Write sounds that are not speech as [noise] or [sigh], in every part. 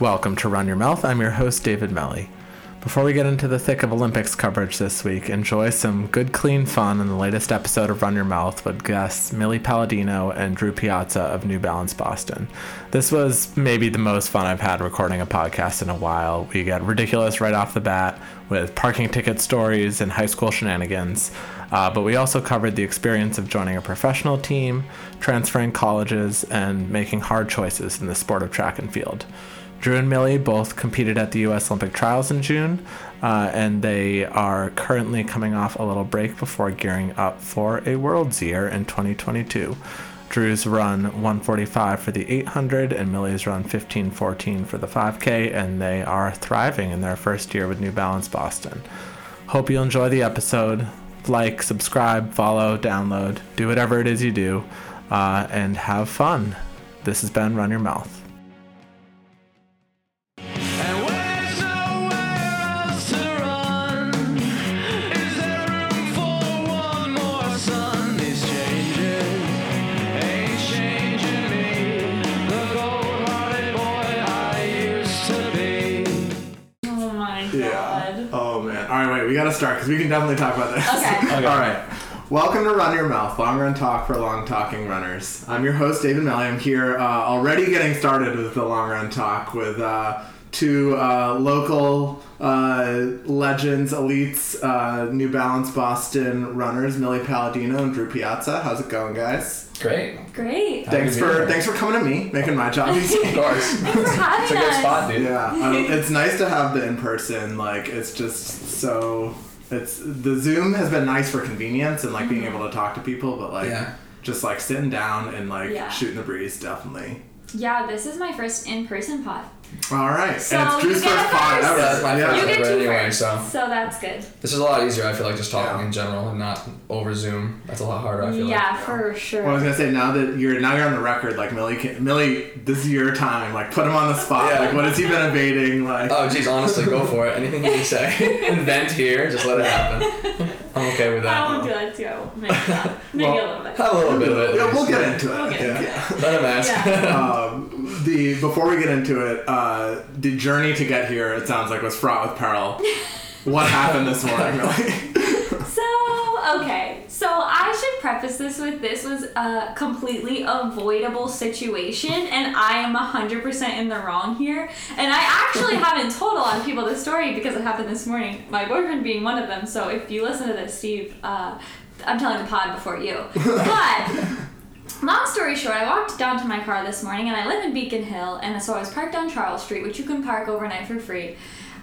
Welcome to Run Your Mouth. I'm your host, David Melly. Before we get into the thick of Olympics coverage this week, enjoy some good, clean fun in the latest episode of Run Your Mouth with guests Millie Palladino and Drew Piazza of New Balance Boston. This was maybe the most fun I've had recording a podcast in a while. We get ridiculous right off the bat with parking ticket stories and high school shenanigans. Uh, but we also covered the experience of joining a professional team, transferring colleges, and making hard choices in the sport of track and field. Drew and Millie both competed at the U.S. Olympic trials in June, uh, and they are currently coming off a little break before gearing up for a World's Year in 2022. Drew's run 145 for the 800 and Millie's run 1514 for the 5K, and they are thriving in their first year with New Balance Boston. Hope you enjoy the episode. Like, subscribe, follow, download, do whatever it is you do, uh, and have fun. This has been Run Your Mouth. Man. All right, wait. We gotta start because we can definitely talk about this. [laughs] Okay. All right. Welcome to Run Your Mouth, long run talk for long talking runners. I'm your host David Melly. I'm here uh, already getting started with the long run talk with uh, two uh, local uh, legends, elites, uh, New Balance Boston runners, Millie Palladino and Drew Piazza. How's it going, guys? Great. Great. Thanks for here. thanks for coming to me, making my job [laughs] easy. Of course. Thanks for having It's a good us. spot, dude. Yeah, um, [laughs] it's nice to have the in person. Like, it's just so. It's the Zoom has been nice for convenience and like being mm-hmm. able to talk to people, but like Yeah. just like sitting down and like Yeah. shooting the breeze, definitely. Yeah, this is my first in-person pod. All right, So and it's Drew's you get first a pod first. ever. That's my yeah. first. You get but two anyway, first, so- so that's good. This is a lot easier, I feel like, just talking Yeah. in general and not over Zoom. That's a lot harder, I feel Yeah, like. for sure. Well, I was gonna say now that you're now you're on the record, like Millie, can, Millie, this is your time. Like, put him on the spot. Yeah. Like, what has he been evading? Like, Oh, geez, honestly, go for it. Anything you say. [laughs] Invent here, just let it happen. [laughs] I'm okay with that. I won't that. do that too. Maybe not. Maybe Well, a little bit. [laughs] A little bit of it. yeah, we'll get into it. We'll get yeah. into it. Let him ask. Um, The before we get into it, uh, the journey to get here, it sounds like was fraught with peril. What [laughs] happened this morning, [laughs] Millie? So, okay. So I should preface this with this was a completely avoidable situation, and I am 100% in the wrong here. And I actually [laughs] haven't told a lot of people this story because it happened this morning, my boyfriend being one of them. So if you listen to this, Steve, uh, I'm telling the pod before you. But. Long story short, I walked down to my car this morning, and I live in Beacon Hill, and so I was parked on Charles Street, which you can park overnight for free.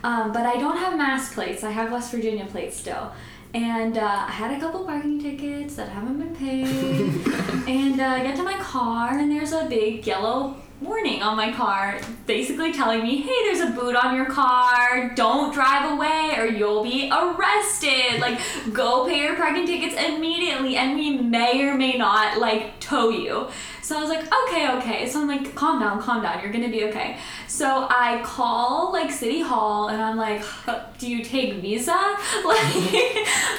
Um, but I don't have Mass plates. I have West Virginia plates still. And uh, I had a couple parking tickets that haven't been paid. [laughs] and uh, I get to my car, and there's a big yellow warning on my car, basically telling me, "Hey, there's a boot on your car. Don't drive away, or you'll be arrested. Like, go pay your parking tickets immediately, and we may or may not like tow you." So I was like, "Okay, okay." So I'm like, "Calm down, calm down. You're gonna be okay." So I call like City Hall, and I'm like, "Do you take Visa?" [laughs] Like,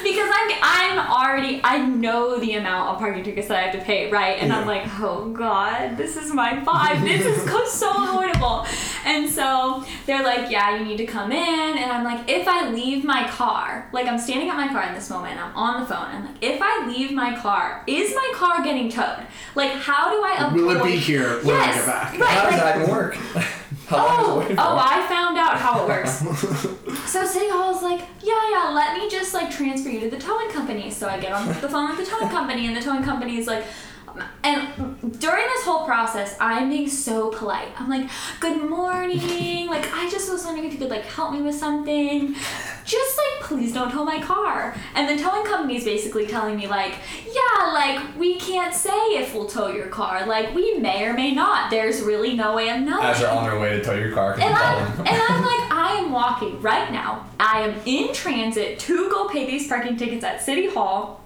because I'm I'm already I know the amount of parking tickets that I have to pay, right? And I'm like, "Oh God, this is my five. This is [laughs] so avoidable." And so they're like, "Yeah, you need to come in." And I'm like, "If I leave my car, like I'm standing at my car in this moment, I'm on the phone. I'm like, if I leave my car, is my car getting towed? Like, how do I avoid?" Will it be here when I get back? right, How does like- that even work? [laughs] How Oh, is it waiting oh, for? oh, I found out how it works. [laughs] so City Hall's like, yeah, yeah, let me just like transfer you to the towing company. So I get on the phone with the towing [laughs] company, and the towing company is like, and during this whole process, I'm being so polite. I'm like, good morning. like, I just was wondering if you could like help me with something. Just like, please don't tow my car. And the towing company is basically telling me like, yeah, like we can't say if we'll tow your car. Like, we may or may not. There's really no way of knowing. As you're on their way to tow your car, And you I'm, and I'm [laughs] like, I am walking right now. I am in transit to go pay these parking tickets at City Hall.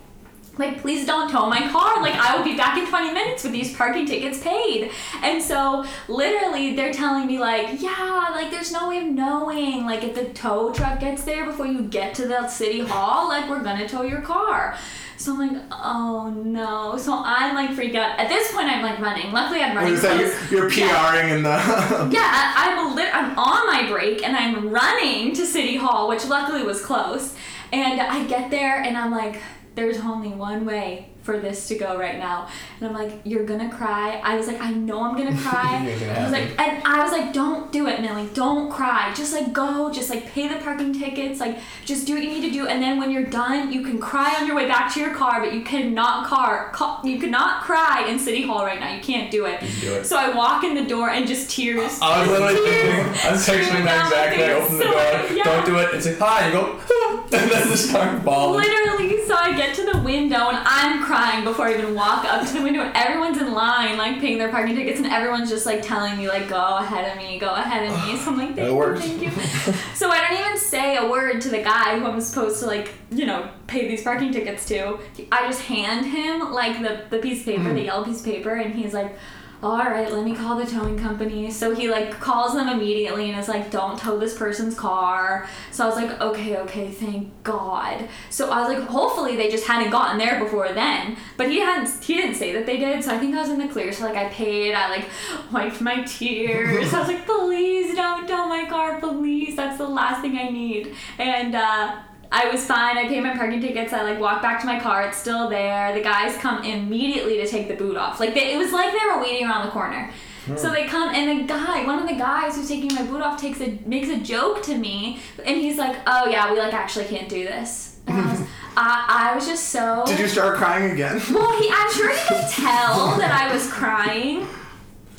Like, please don't tow my car. Like, I will be back in 20 minutes with these parking tickets paid. And so, literally, they're telling me, like, yeah, like, there's no way of knowing. Like, if the tow truck gets there before you get to the city hall, like, we're gonna tow your car. So I'm like, oh no. So I'm like freaked out. At this point, I'm like running. Luckily, I'm running. close. You're, you're Yeah. PRing in the. Yeah, [laughs] I, I'm lit. I'm on my break and I'm running to City Hall, which luckily was close. And I get there and I'm like, there's only one way for this to go right now. And I'm like, you're gonna cry. I was like, I know I'm gonna [laughs] cry. You're gonna I was like, and I was like, don't do it, Millie. Don't cry. Just like go. Just like pay the parking tickets. Like just do what you need to do. And then when you're done, you can cry on your way back to your car. But you cannot car. ca- You cannot cry in City Hall right now. You can't do it. do it. So I walk in the door and just tears. I was literally thinking, I was texting that exactly. I open the So, door, yeah. don't do it. It's like, hi, you go, [laughs] and then just start bawling. Literally, so I get to the window and I'm crying before I even walk up to the window, everyone's in line, like paying their parking tickets, and everyone's just like telling me, like, go ahead of me, go ahead of me. [sighs] So I'm like, thank you, thank [laughs] you. so I don't even say a word to the guy who I'm supposed to like, you know, pay these parking tickets to. I just hand him like the the piece of paper, mm-hmm. the yellow piece of paper, and he's like. All right, let me call the towing company. So he like calls them immediately and is like, "Don't tow this person's car." So I was like, "Okay, okay, thank God." So I was like, "Hopefully they just hadn't gotten there before then." But he hadn't. He didn't say that they did. So I think I was in the clear. So like I paid. I like wiped my tears. [laughs] I was like, "Please don't tow my car, please. That's the last thing I need." And uh, I was fine. I paid my parking tickets. I like walked back to my car. It's still there. The guys come immediately to take the boot off. Like they, it was like they were waiting around the corner. Hmm. So they come and the guy, one of the guys who's taking my boot off, takes a makes a joke to me, and he's like, "Oh yeah, we like actually can't do this." And I was, [laughs] I, I was just so. Did you start crying again? Well, he, I'm sure he could tell [laughs] that I was crying.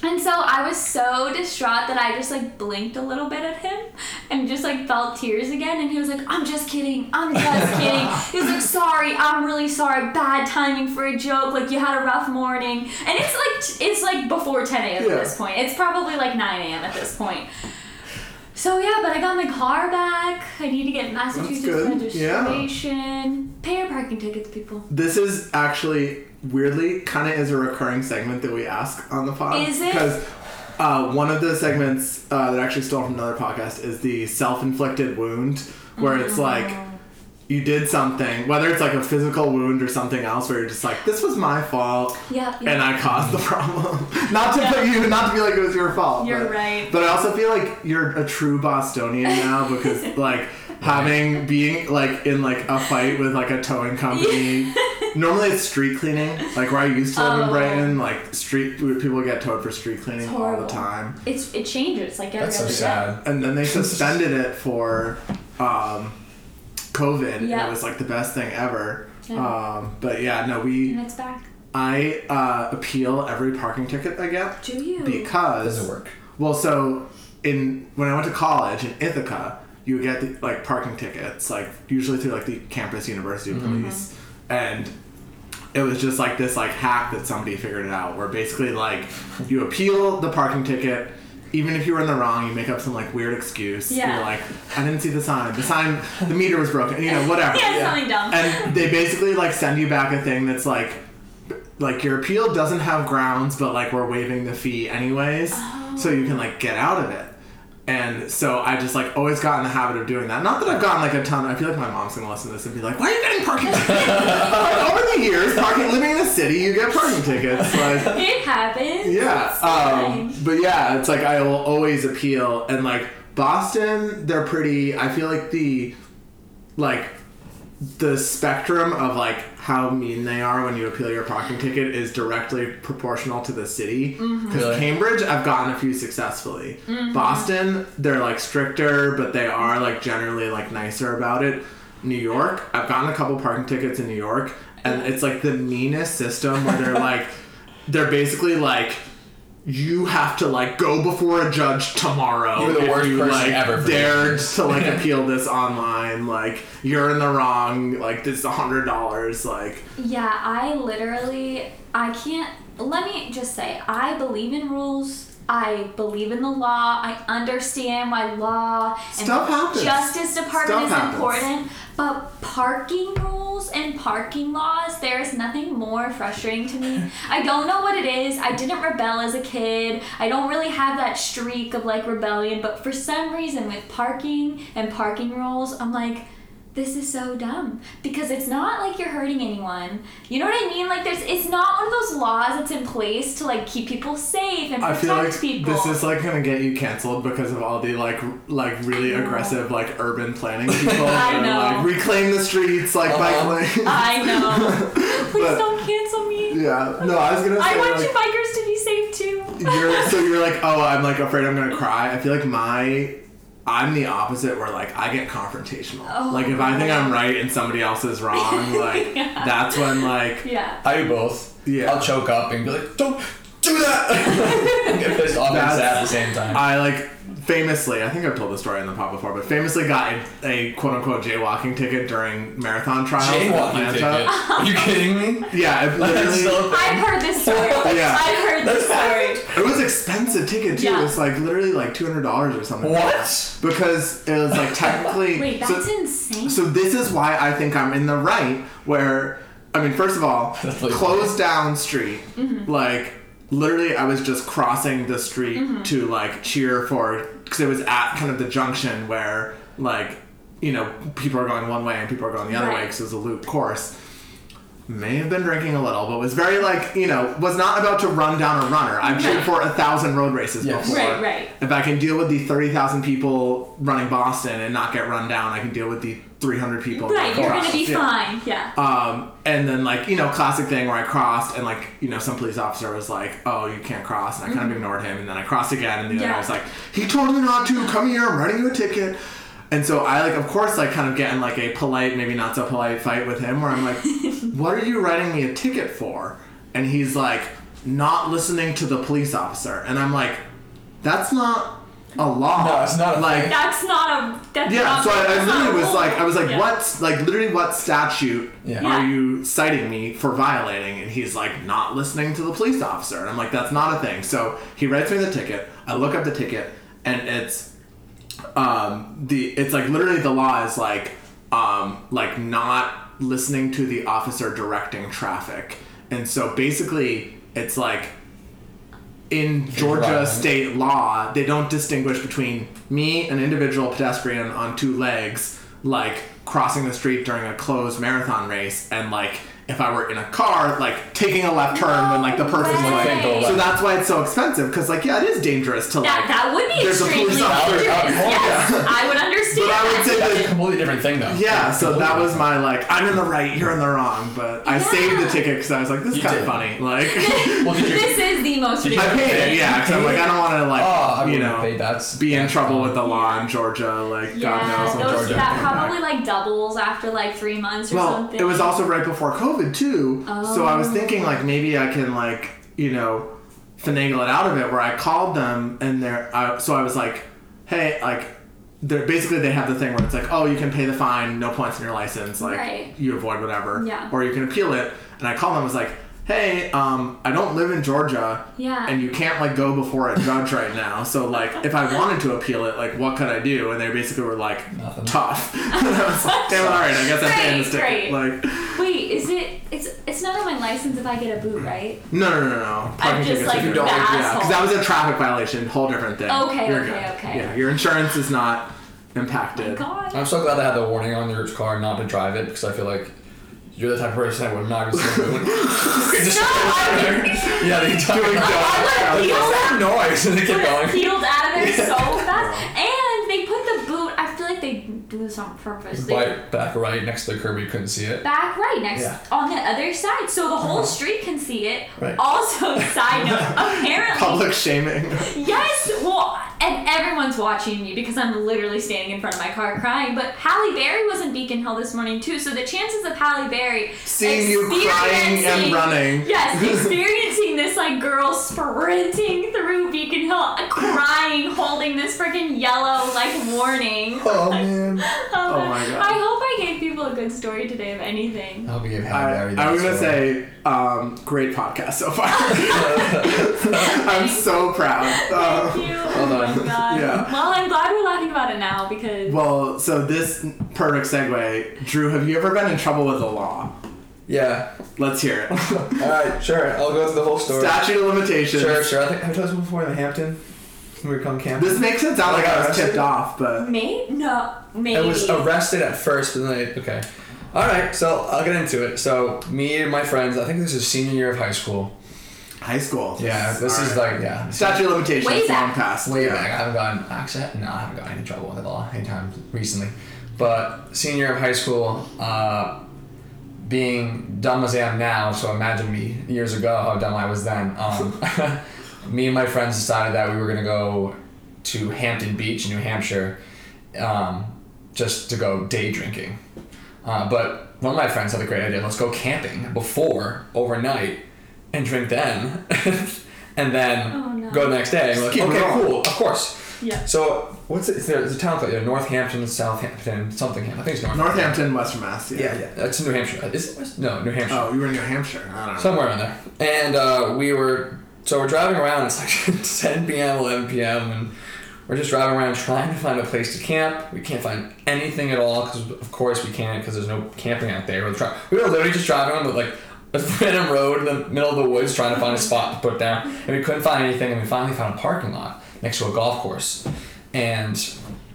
And so I was so distraught that I just like blinked a little bit at him and just like felt tears again. And he was like, I'm just kidding. I'm just [laughs] kidding. He was like, sorry. I'm really sorry. Bad timing for a joke. Like you had a rough morning. And it's like, it's like before 10 a.m. Yeah. at this point. It's probably like 9 a.m. at this point. So yeah, but I got my car back. I need to get Massachusetts good. Yeah. registration. Pay your parking tickets, people. This is actually weirdly kind of is a recurring segment that we ask on the pod. Is it? Because uh, one of the segments uh, that I actually stole from another podcast is the self-inflicted wound, where it's like you did something, whether it's like a physical wound or something else, where you're just like, this was my fault. Yeah, yeah. And I caused the problem. [laughs] not to put you, not to be like it was your fault. You're but, right. But I also feel like you're a true Bostonian now because like having being like in like a fight with like a towing company. [laughs] Normally it's street cleaning, like where I used to live in Oh. Brighton. Like street people get towed for street cleaning all the time, It's it changes like every That's so other day. sad. and then they suspended it for um, COVID. and Yeah. it was like the best thing ever. Yeah. Um, but yeah, no, we And it's back. I uh, appeal every parking ticket I get Do you? because Doesn't work. Well, so in when I went to college in Ithaca, you would get the, like parking tickets, like usually through like the campus university mm-hmm. police, and it was just like this like hack that somebody figured it out, where basically like you appeal the parking ticket. Even if you were in the wrong, you make up some like weird excuse. Yeah. You're like, I didn't see the sign. The sign, the meter was broken. You know, whatever. [laughs] Yeah, something dumb. And they basically like send you back a thing that's like, like your appeal doesn't have grounds, but like we're waiving the fee anyways, oh. so you can like get out of it. And so I just like always got in the habit of doing that. Not that I've gotten like a ton. I feel like my mom's gonna listen to this and be like, "Why are you getting parking tickets?" [laughs] like, over the years, parking living in the city, you get parking tickets. Like, [laughs] it happens. yeah. Um, but yeah, it's like I will always appeal, and like Boston, they're pretty. I feel like the like the spectrum of like how mean they are when you appeal your parking ticket is directly proportional to the city. Mm-hmm. Because Really? Cambridge, I've gotten a few successfully. Mm-hmm. Boston, they're like stricter, but they are like generally like nicer about it. New York, I've gotten a couple parking tickets in New York, and it's like the meanest system where they're [laughs] like, they're basically like. You have to like go before a judge tomorrow. You're the if worst you, person like, ever Dared to like [laughs] appeal this online. Like you're in the wrong. Like this is a hundred dollars. Like Yeah, I literally I can't let me just say I believe in rules. I believe in the law. I understand why law and Stuff happens. justice department Stuff is happens. important, but parking rules and parking laws, there is nothing more frustrating to me. [laughs] I don't know what it is. I didn't rebel as a kid. I don't really have that streak of like rebellion, but for some reason with parking and parking rules, I'm like this is so dumb because it's not like you're hurting anyone. You know what I mean? Like there's it's not one of those laws that's in place to like keep people safe and I protect feel like people. this is like gonna get you canceled because of all the like like really I aggressive like urban planning [laughs] people I know. are like reclaim the streets like bike Uh-huh. lanes. [laughs] I know. [laughs] Please But- don't cancel me. yeah, no, I was gonna say I want like, you bikers to be safe too. you're so you're like oh I'm like afraid I'm gonna cry. I feel like my I'm the opposite where like I get confrontational. Oh, like if I think. I'm right and somebody else is wrong, [laughs] like Yeah. that's when like Yeah. I do both. Yeah. I'll choke up and be like, don't do that! and [laughs] [laughs] get pissed off and sad at the same time. I like famously, I think I've told the story in the pod before, but famously got a, a quote unquote jaywalking ticket during marathon trials in Jaywalking ticket. Atlanta. Are you kidding me? [laughs] Yeah, it That's literally. so I've heard this story. [laughs] Yeah. I've heard this story. It was expensive ticket too. Yeah. It was like literally like two hundred dollars or something. What? Because it was like technically. [laughs] Wait, so- that's insane. So this is why I think I'm in the right. Where I mean, first of all, That's really closed down street. Mm-hmm. Like literally, I was just crossing the street Mm-hmm. to like cheer for because it was at kind of the junction where like you know people are going one way and people are going the other way because it was a loop course. May have been drinking a little, but was very like you know was not about to run down a runner. I've cheered Right. for a thousand road races Yes. before. Right, right. If I can deal with the thirty thousand people running Boston and not get run down, I can deal with the three hundred people. Right, you're gonna be Yeah. fine. Yeah. Um, and then like you know, classic thing where I crossed and like you know some police officer was like, "Oh, you can't cross," and I kind of ignored him, and then I crossed again, and the other Mm-hmm. Yeah. guy was like, "He told me not to. Come here. I'm writing you a ticket." And so I like, of course, like kind of get in like a polite, maybe not so polite fight with him, where I'm like, [laughs] "What are you writing me a ticket for?" And he's like, "Not listening to the police officer," and I'm like, "That's not." A law. No, it's not a like thing. That's not a. That's yeah, not, so I, I that's not a literally was like, I was like, Yeah. what, like literally what statute Yeah. are you citing me for violating? And he's like, not listening to the police officer. And I'm like, that's not a thing. So he writes me the ticket. I look up the ticket, and it's, um, the it's like literally the law is like, um, like not listening to the officer directing traffic. And so basically, it's like in Georgia state law, they don't distinguish between me, an individual pedestrian on two legs, like crossing the street during a closed marathon race, and like if I were in a car, like taking a left turn when like the person's No like. way. So that's why it's so expensive, because like yeah, it is dangerous to That, like. that would be There's a extremely police dangerous. officer- Yes, I would understand. But I would that. say That's a completely different thing, though. yeah, so that was my like I'm in the right, you're in the wrong, but I Yeah. saved the ticket because I was like this is kind of funny, like. [laughs] Well, you? this is the most Did you- I ridiculous. paid it, yeah, because I'm like I don't want to like Oh, you know have that. be in trouble with the law in Georgia, like Yeah, God knows what those, Georgia. that probably like doubles after like three months or Well, something. it was also right before COVID too, so I was Oh. thinking like maybe I can like you know finagle it out of it where I called them and they're I, so I was like, hey, like. They're, basically, they have the thing where it's like, oh, you can pay the fine, no points in your license, like Right. you avoid whatever, Yeah. or you can appeal it. And I called them, I was like, hey, um, I don't live in Georgia, Yeah. and you can't like go before a judge right now. So like, if I wanted to appeal it, like, what could I do? And they basically were like, Nothing. tough. [laughs] and I was like, damn it, all right, I guess I'm paying this ticket. Like, Wait, is it? It's it's not on my license if I get a boot, right? no, no, no, no, no. Parking just, like, if you don't, yeah, because that was a traffic violation, whole different thing. Okay, You're okay, good. okay. Yeah, your insurance is not impacted. God. I'm so glad they had the warning on your car not to drive it because I feel like you're the type of person that would not go see a. [laughs] Just No, I yeah, they talk Doing about I would What's that noise? And [laughs] they keep going. peeled out of there so fast. And they put the boot. I feel like they do this on purpose. They Right back right next to the curb, you couldn't see it. back right next Yeah. on the other side, so the whole uh-huh. street can see it. Right. Also, side note, [laughs] apparently, Public shaming. yes. Well, and everyone's watching me because I'm literally standing in front of my car crying. But Halle Berry was in Beacon Hill this morning too, so the chances of Halle Berry Seeing you crying and running. Yes, [laughs] experiencing this like girl sprinting through Beacon Hill, uh, crying, holding this freaking yellow like warning. Oh [laughs] man. Oh my God. I hope I gave people a good story today of anything. I hope you gave Halle I, Berry I was gonna say, um, great podcast so far. [laughs] I'm so proud. Uh, Thank you. Well oh my [laughs] god. Yeah. Well, I'm glad we're laughing about it now because well, so this perfect segue, Drew. Have you ever been in trouble with the law? Yeah. Let's hear it. [laughs] All right, sure. I'll go through the whole story. Statute of limitations. Sure, sure. I think I've I told you before in the Hampton. We were come camping. This makes it sound like I was tipped off, but Me? No, maybe. I was arrested at first, but then I, okay. All right, so I'll get into it. So me and my friends, I think this is senior year of high school. High school. Yeah, this is Alright. like yeah, statute of limitations Way long back. past. way yeah. back. I haven't gotten actually no, I haven't gotten in trouble with the law anytime recently. But senior year of high school, uh, being dumb as I am now, so imagine me years ago how dumb I was then. Um, [laughs] me and my friends decided that we were gonna go to Hampton Beach, New Hampshire, um, just to go day drinking. Uh, but one of my friends had a great idea. Let's go camping before overnight and drink then, [laughs] and then Oh, no. go the next day. And like, okay, rolling. cool, of course. Yeah. So what's it? There's a town called either Northampton, Southampton, something. I think it's Northampton. Northampton, Western Mass. Yeah. Yeah, yeah. That's New Hampshire. Is it West? No, New Hampshire. Oh, you were in New Hampshire. I don't know. Somewhere in there. And uh, we were, so we're driving around, it's like [laughs] 10 p.m., 11 p.m., and we're just driving around trying to find a place to camp. We can't find anything at all, because of course we can't, because there's no camping out there. We're try- we were literally just driving on the, like, a random road in the middle of the woods trying to find a spot to put down, and we couldn't find anything, and we finally found a parking lot next to a golf course. And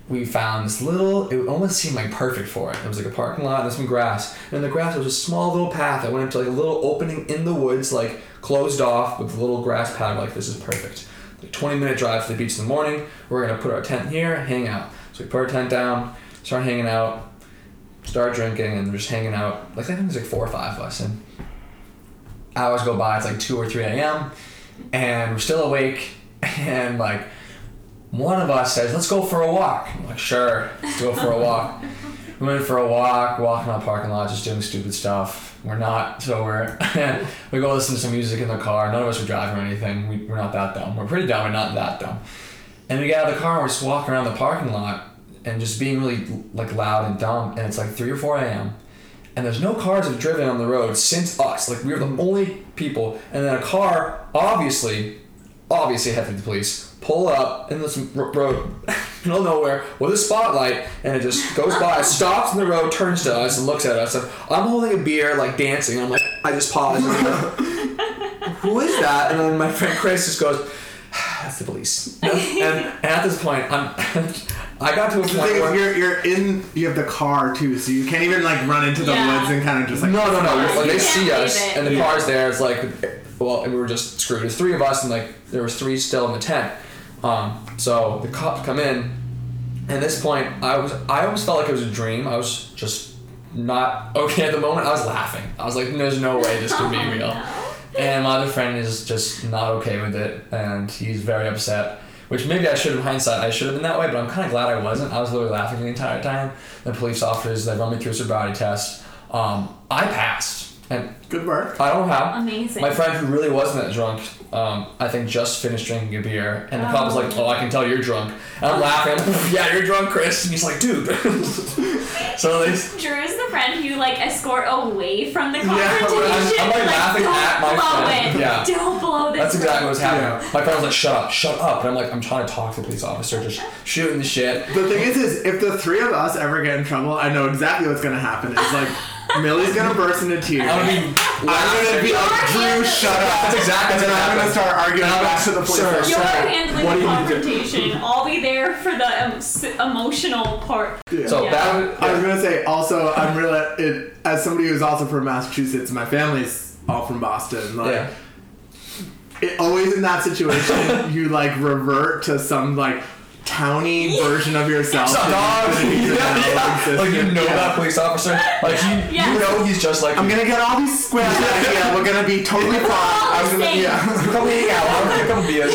we found this little it almost seemed like perfect for it. It was like a parking lot and some grass. And in the grass there was a small little path that went into like a little opening in the woods, like closed off with a little grass pad. Like this is perfect. Like 20 minute drive to the beach in the morning. We're gonna put our tent here, hang out. So we put our tent down, start hanging out, start drinking, and we're just hanging out. Like I think there's like four or five of us, and hours go by. It's like two or three a.m. and we're still awake, [laughs] and like one of us says, "Let's go for a walk." I'm like, "Sure, let's go for a walk." we went for a walk, walking on the parking lot, just doing stupid stuff. We're not so we're [laughs] we go listen to some music in the car. None of us are driving or anything. We, we're not that dumb. We're pretty dumb. We're not that dumb. And we get out of the car and we're just walking around the parking lot and just being really like loud and dumb. And it's like three or four a.m. And there's no cars have driven on the road since us. Like we are the mm-hmm. only people. And then a car, obviously, obviously headed to the police, pull up in this road, [laughs] middle of nowhere, with a spotlight, and it just goes by, [laughs] stops in the road, turns to us, and looks at us. And I'm holding a beer, like dancing. I'm like, I just pause. And I'm Who is that? And then my friend Chris just goes, That's the police. [laughs] And, and at this point, I'm. I got to a The point thing is, where. you're, you're in, you have the car too, so you can't even like run into the Yeah. woods and kind of just like. No, no, no. Yeah, When you they can't see leave us it. and the Yeah. car's there, it's like, well, and we were just screwed. There's three of us, and like there was three still in the tent. Um, so the cops come in. And at this point, I was, I almost felt like it was a dream. I was just not okay at the moment. I was laughing. I was like, "There's no way this could be [laughs] Oh, real." And my other friend is just not okay with it, and he's very upset. Which maybe I should, in hindsight, I should have been that way, but I'm kind of glad I wasn't. I was literally laughing the entire time. The police officers, they run me through a sobriety test. Um, I passed, and Good work. I don't know how. Amazing. My friend who really wasn't that drunk, um, I think just finished drinking a beer, and the cop was like, "Oh, I can tell you're drunk." And I'm laughing. [laughs] "Yeah, you're drunk, Chris." And he's like, "Dude." [laughs] so they. [laughs] Drew's the friend who like escort away from the Yeah, confrontation. I'm- I'm, like, laughing don't at my blow friend. it. Yeah. Don't blow this. That's exactly what was happening. Yeah. My friend was like, "Shut up, shut up," and I'm like, "I'm trying to talk to the police officer, just shooting the shit." The thing is, is if the three of us ever get in trouble, I know exactly what's gonna happen. It's like Millie's gonna burst into tears. I'm gonna be. I'm gonna be like, Drew, shut up. That's exactly And then I'm gonna start arguing back to the police. "Sir. You're Sorry. handling What the do you do? confrontation. I'll be there for the um, s- emotional part. So Yeah. that was. I was gonna say also I'm really it, as somebody who's also from Massachusetts. My family's all from Boston. Like yeah. it, always in that situation, [laughs] you like revert to some like towny version of yourself. Some dog. you Yeah, know yeah. Like you know Yeah. that police officer. Like you, Yeah. you know he's just like. I'm gonna get all these squares yeah. We're gonna be totally fine. I'm gonna Same. yeah. Come hang out. I'll pick up beers.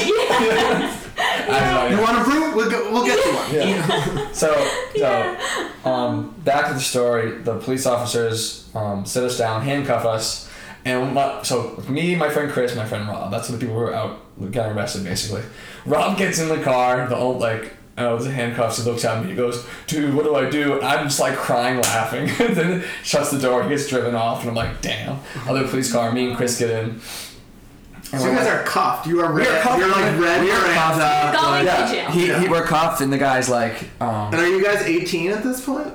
I You don't know. want a brew? We'll go, we'll get you one. Yeah. [laughs] So, so, um, back to the story. The police officers um, sit us down, handcuff us, and my, so me, my friend Chris, my friend Rob. That's the people who were out getting arrested, basically. Rob gets in the car. The old like. Uh, with the handcuffs, he looks at me. He goes, "Dude, what do I do?" And I'm just like crying, laughing. [laughs] and then shuts the door. He gets driven off, and I'm like, "Damn!" Other police car. Me and Chris get in. So you guys like- are cuffed. You are read. are cuffed. You're like read We are cuffed. Miranda. Going like- to jail. He, he we're cuffed, and the guy's like, um, and are you guys 18 at this point?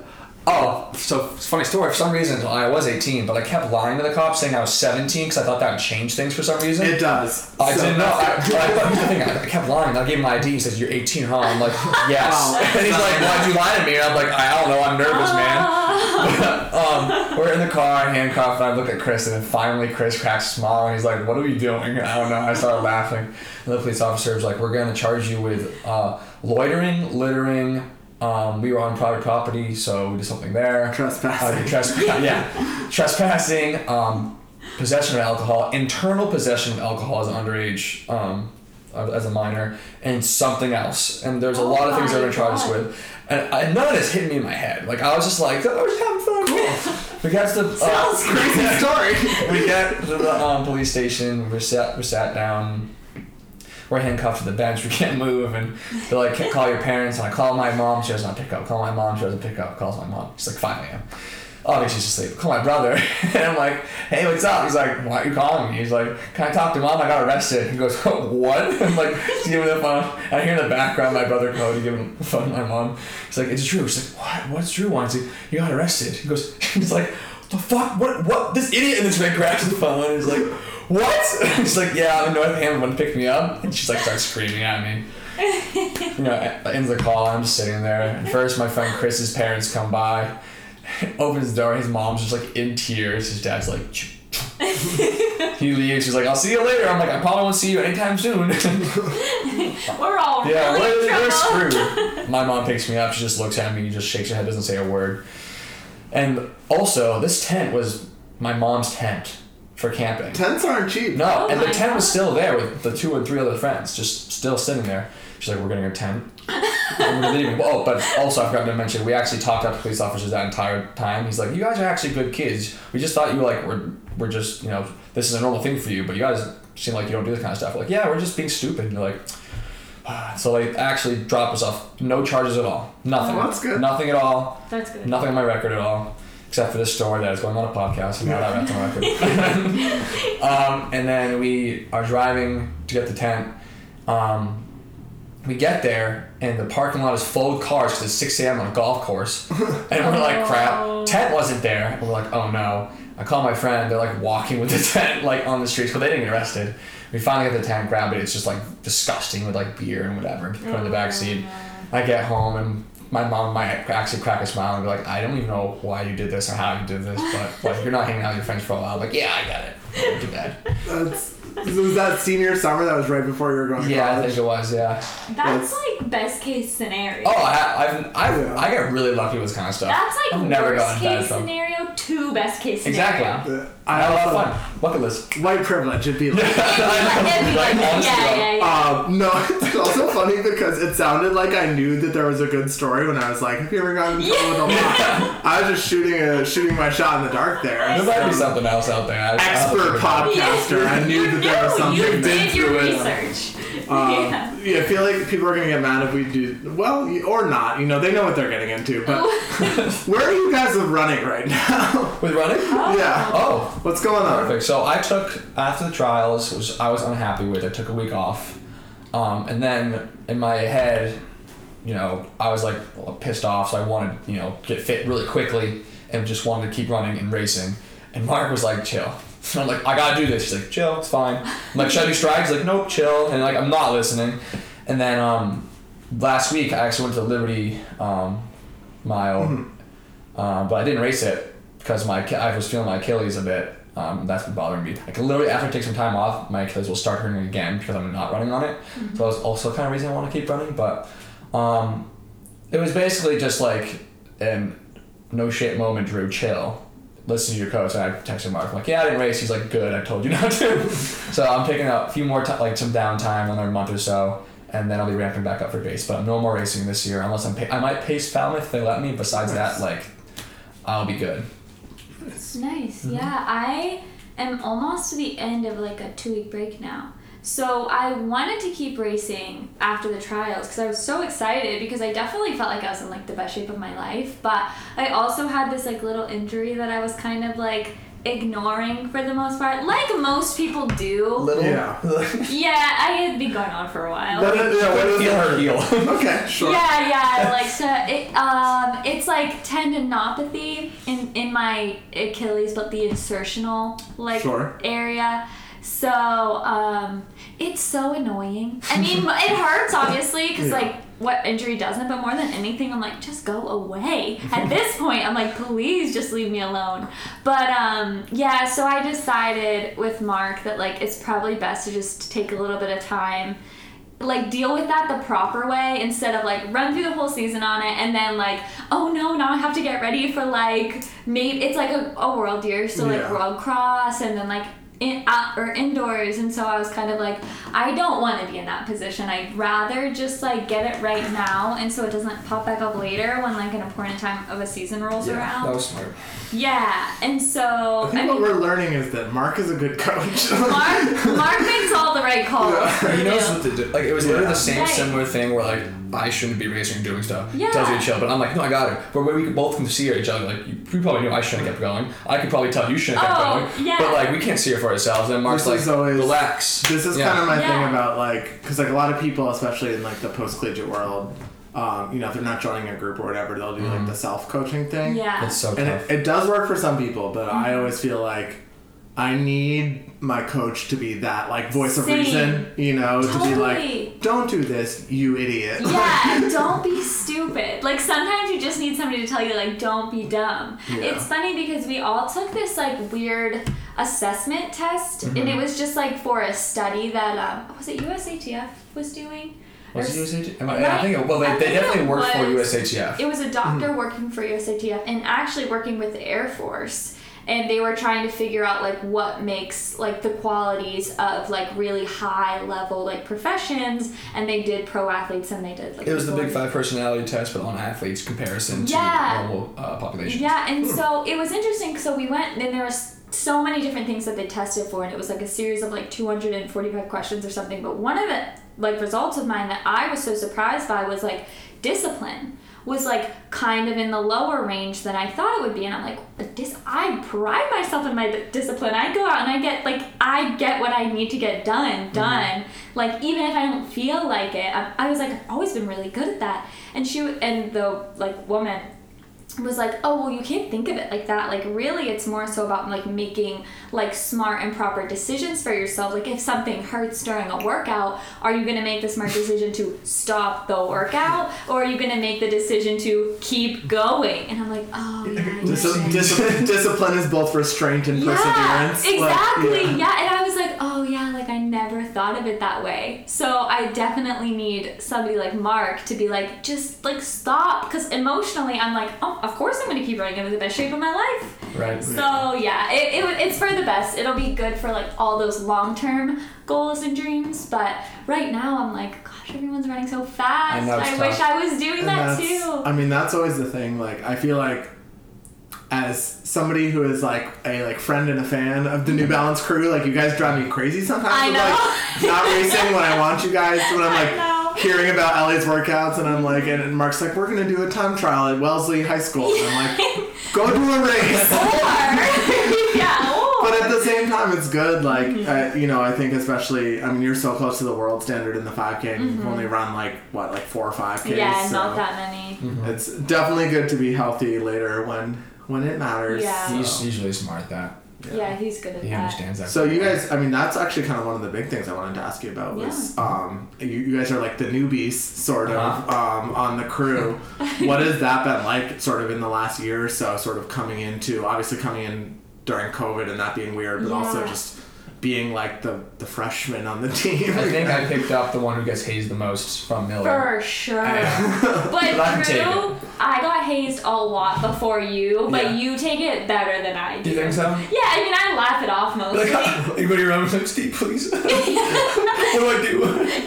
Oh, so funny story. For some reason, I was 18, but I kept lying to the cops saying I was 17 because I thought that would change things for some reason. It does. I So didn't know. I, that's I, good. thought- here's the thing. I kept lying. I gave him my ID. He says, "You're 18, huh?" I'm like, "Yes." Wow. [laughs] And he's like, "Why'd you lie to me?" And I'm like, "I don't know. I'm nervous, man." [laughs] um, we're in the car, handcuffed, and I look at Chris, and then finally Chris cracks a smile, and he's like, "What are we doing?" And I don't know. I started laughing, and the police officer was like, "We're going to charge you with uh, loitering, littering." Um, we were on private property, so we did something there. Trespassing. Uh, trespass, yeah, [laughs] trespassing, um, possession of alcohol, internal possession of alcohol as an underage, um, as a minor, and something else. And there's a Oh lot of things they're my gonna charge us with. And I, none of this hit me in my head. Like I was just like, oh, we're just having fun. [laughs] We got to the uh, Sounds [laughs] crazy story. we get to the um, police station. We're sat. We're sat down. We're handcuffed to the bench. [laughs] We can't move, and they're like, "Call your parents." And I call my mom. She does not pick up. Call my mom. She doesn't pick up. Calls my mom. It's like 5 a.m. Obviously, oh, she's asleep. Call my brother, [laughs] and I'm like, "Hey, what's up?" He's like, "Why are you calling me?" He's like, "Can I talk to mom? I got arrested." He goes, [laughs] "What?" I'm like, he's giving the phone. I hear in the background my brother Cody giving the phone to my mom. He's like, "It's true." She's like, "What? What's true?" He's like, "You got arrested." He goes, "He's like." the fuck? What? What? This idiot! And this man grabs the phone is like, what? [laughs] She's like, yeah, I'm in Northampton. Pick me up? And she's like, starts screaming at me. [laughs] You know, ends the call. I'm just sitting there. And first, my friend Chris's parents come by, [laughs] opens the door. His mom's just like in tears. His dad's like. he leaves. He's like, "I'll see you later." I'm like, "I probably won't see you anytime soon." We're all Yeah, really we're, we're screwed. My mom picks me up. She just looks at me, just shakes her head, doesn't say a word. And also, this tent was my mom's tent for camping. Tents aren't cheap. No, Oh and the my tent was still there with the two or three other friends, just still sitting there. She's like, "We're getting a tent." we're leaving. [laughs] Oh, but also I forgot to mention, we actually talked out to police officers that entire time. He's like, "You guys are actually good kids. We just thought you were like, we're, we're just, you know, this is a normal thing for you, but you guys seem like you don't do this kind of stuff." We're like, yeah, we're just being stupid. And they're like, "Ah." so they actually dropped us off, no charges at all, nothing. Oh, that's good. Nothing at all. That's good. Nothing on my record at all, except for this story that is going on a podcast, and now that that's on record. um, and then we are driving to get the tent. Um, we get there, and the parking lot is full of cars because it's 6 a.m. on a golf course. [laughs] And we're like, Oh. crap. Tent wasn't there. And we're like, oh no. I call my friend. They're like walking with the [laughs] tent like on the streets, but they didn't get arrested. We finally get the tent, grab it. It's just like disgusting with like beer and whatever. Put it in the back seat. I get home and my mom might actually crack a smile and be like, I don't even know why you did this or how you did this, but like you're not hanging out with your friends for a while. I'm like, yeah, I got it. Too bad. That's was that senior summer that was right before you were going to Yeah, I think it was. Yeah. That's like best case scenario. Oh, I, I've, I've, Yeah. I got really lucky with this kind of stuff. That's like I've never worst gotten bad case scenario to best case scenario. Exactly. Uh, I had a lot of fun. Bucket list. White privilege, it'd be like. [laughs] It'd be like, it'd be like, Like, honestly, yeah, yeah, yeah. Um, no, [laughs] it's also funny because it sounded like I knew that there was a good story when I was like, "Have you ever gotten in trouble with a lie?" I was just shooting a shooting my shot in the dark there. There might be something else out there. I, I Expert think about it. podcaster. I knew that there was knew, something. You did your through it. research. Um, [laughs] yeah. yeah, I feel like people are gonna get mad if we do well or not. You know, they know what they're getting into. But [laughs] where are you guys running right now? [laughs] With running? yeah, Oh, what's going on? Perfect. So I took after the trials, which I was unhappy with. I took a week off, um, and then in my head, you know, I was like pissed off. So I wanted, you know, get fit really quickly and just wanted to keep running and racing. And Mark was like, "Chill." And I'm like, "I gotta do this." She's like, "Chill, it's fine." I'm like, "Should I do strides?" He's like, "Nope, chill." And like, I'm not listening. And then um, last week, I actually went to the Liberty um, Mile, uh, but I didn't race it because my I was feeling my Achilles a bit. Um, that's been bothering me. Like literally after I take some time off, my Achilles will start hurting again because I'm not running on it. So that's also kind of reason I want to keep running. But um, it was basically just like an no shit moment, Drew. Chill. Listen to your coach. And I texted Mark. I'm like, yeah, I didn't race. He's like, good. I told you [laughs] not to. so I'm picking up a few more ti like some downtime, another month or so, and then I'll be ramping back up for pace. But no more racing this year unless I'm. Pa- I might pace Falmouth if they let me. Besides that, like, I'll be good. Nice. Mm-hmm. Yeah, I am almost to the end of like a two week break now. So I wanted to keep racing after the trials because I was so excited because I definitely felt like I was in like the best shape of my life. But I also had this like little injury that I was kind of like ignoring for the most part, like most people do. Little. Yeah. [laughs] Yeah, I had been going on for a while. What is- yeah, what is Feel it? her heel. [laughs] Okay, [laughs] sure. Yeah, yeah, like so it um it's like like tendinopathy in in my Achilles, but the insertional like Sure. area. So um, it's so annoying. I mean, [laughs] it hurts obviously because Yeah. like what injury doesn't, but more than anything, I'm like just go away. At [laughs] this point, I'm like please just leave me alone. But um, yeah, so I decided with Mark that like it's probably best to just take a little bit of time like deal with that the proper way instead of like run through the whole season on it and then like oh no now I have to get ready for like maybe it's like a, a world year so like Yeah. world cross and then like in out or indoors and so I was kind of like I don't want to be in that position I'd rather just like get it right now and so it doesn't pop back up later when like an important time of a season rolls Yeah, around that was smart. yeah and so I think what we're learning is that Mark is a good coach. [laughs] Mark Mark makes all the right calls He knows what to do. Like it was literally the same Right. similar thing where like I shouldn't be racing and doing stuff. Yeah. Tells you to chill, but I'm like, no, I got it. But when we both can see each other, like you, you probably knew I shouldn't have kept going. I could probably tell you shouldn't have Oh, kept going. yeah. But like we can't see it for ourselves. And Mark's This like, is always- relax. This is Yeah. kind of my Yeah. thing about like, because like a lot of people, especially in like the post collegiate world, um, you know, if they're not joining a group or whatever, they'll do like the self coaching thing. yeah It's so And it, it does work for some people, but I always feel like I need my coach to be that like voice of reason, you know, to be like, don't do this, you idiot. Yeah, [laughs] don't be stupid. Like sometimes you just need somebody to tell you like don't be dumb. Yeah. It's funny because we all took this like weird assessment test and it was just like for a study that um was it USATF was doing? Or Was it USATF? I, I think it, well, they, they definitely work for USATF. It was a doctor working for USATF and actually working with the Air Force. And they were trying to figure out like what makes like the qualities of like really high level like professions and they did pro athletes and they did like It was the Big Five personality test, but on athletes comparison to Yeah. normal uh, population. Yeah, and so it was interesting. So we went, and there was so many different things that they tested for, and it was like a series of like 245 questions or something. But one of the like results of mine that I was so surprised by was like discipline was like kind of in the lower range than I thought it would be, and I'm like, dis- I pride myself in my d- discipline. I go out and I get like I get what I need to get done mm-hmm. done. Like even if I don't feel like it, I, I was like I've always been really good at that. And she and the like woman was like, oh well, you can't think of it like that. Like really, it's more so about like making like smart and proper decisions for yourself. Like if something hurts during a workout, are you gonna make the smart decision to stop the workout, or are you gonna make the decision to keep going? And I'm like, oh yeah, Dis- yeah. dis- [laughs] discipline is both restraint and Yeah, perseverance. Like, exactly. yeah. yeah. and I was like, oh yeah, like never thought of it that way. So I definitely need somebody like Mark to be like, just like stop, because emotionally I'm like, oh, of course I'm gonna keep running. I'm in the best shape of my life. Right. So yeah, it, it, it's for the best. It'll be good for like all those long term goals and dreams. But right now I'm like, gosh, everyone's running so fast. I it's wish. I was doing And that too. I mean, that's always the thing. Like, I feel like as somebody who is like a like friend and a fan of the New Balance crew, like you guys drive me crazy sometimes. I with, know. Like, [laughs] not racing when I want you guys. When I'm like hearing about Ellie's workouts, and I'm like, and Mark's like, we're gonna do a time trial at Wellesley High School. And I'm like, [laughs] go do a race. or [laughs] yeah, or. But at the same time, it's good. Like, uh, you know, I think especially, I mean, you're so close to the world standard in the 5K, and you've only run like, what, like four or 5Ks? Mm-hmm. yeah, so not that many. It's definitely good to be healthy later when when it matters. Yeah. He's So, usually smart at that. Yeah, he's good at He that. He understands that. so you guys, I mean, that's actually kind of one of the big things I wanted to ask you about was, um, you, you guys are like the newbies, sort of, Uh-huh. um, on the crew. [laughs] what has that been like, sort of, in the last year or so, sort of coming into, obviously coming in during COVID and that being weird, but also just being like the the freshman on the [laughs] team. I think I picked up the one who gets hazed the most from Millie. For sure. [laughs] But But I Drew, I got hazed a lot before you, but Yeah. you take it better than I do. Do you think so? Yeah, I mean, I laugh it off mostly. Like, [laughs] anybody around me like, Steve, please. what do I do?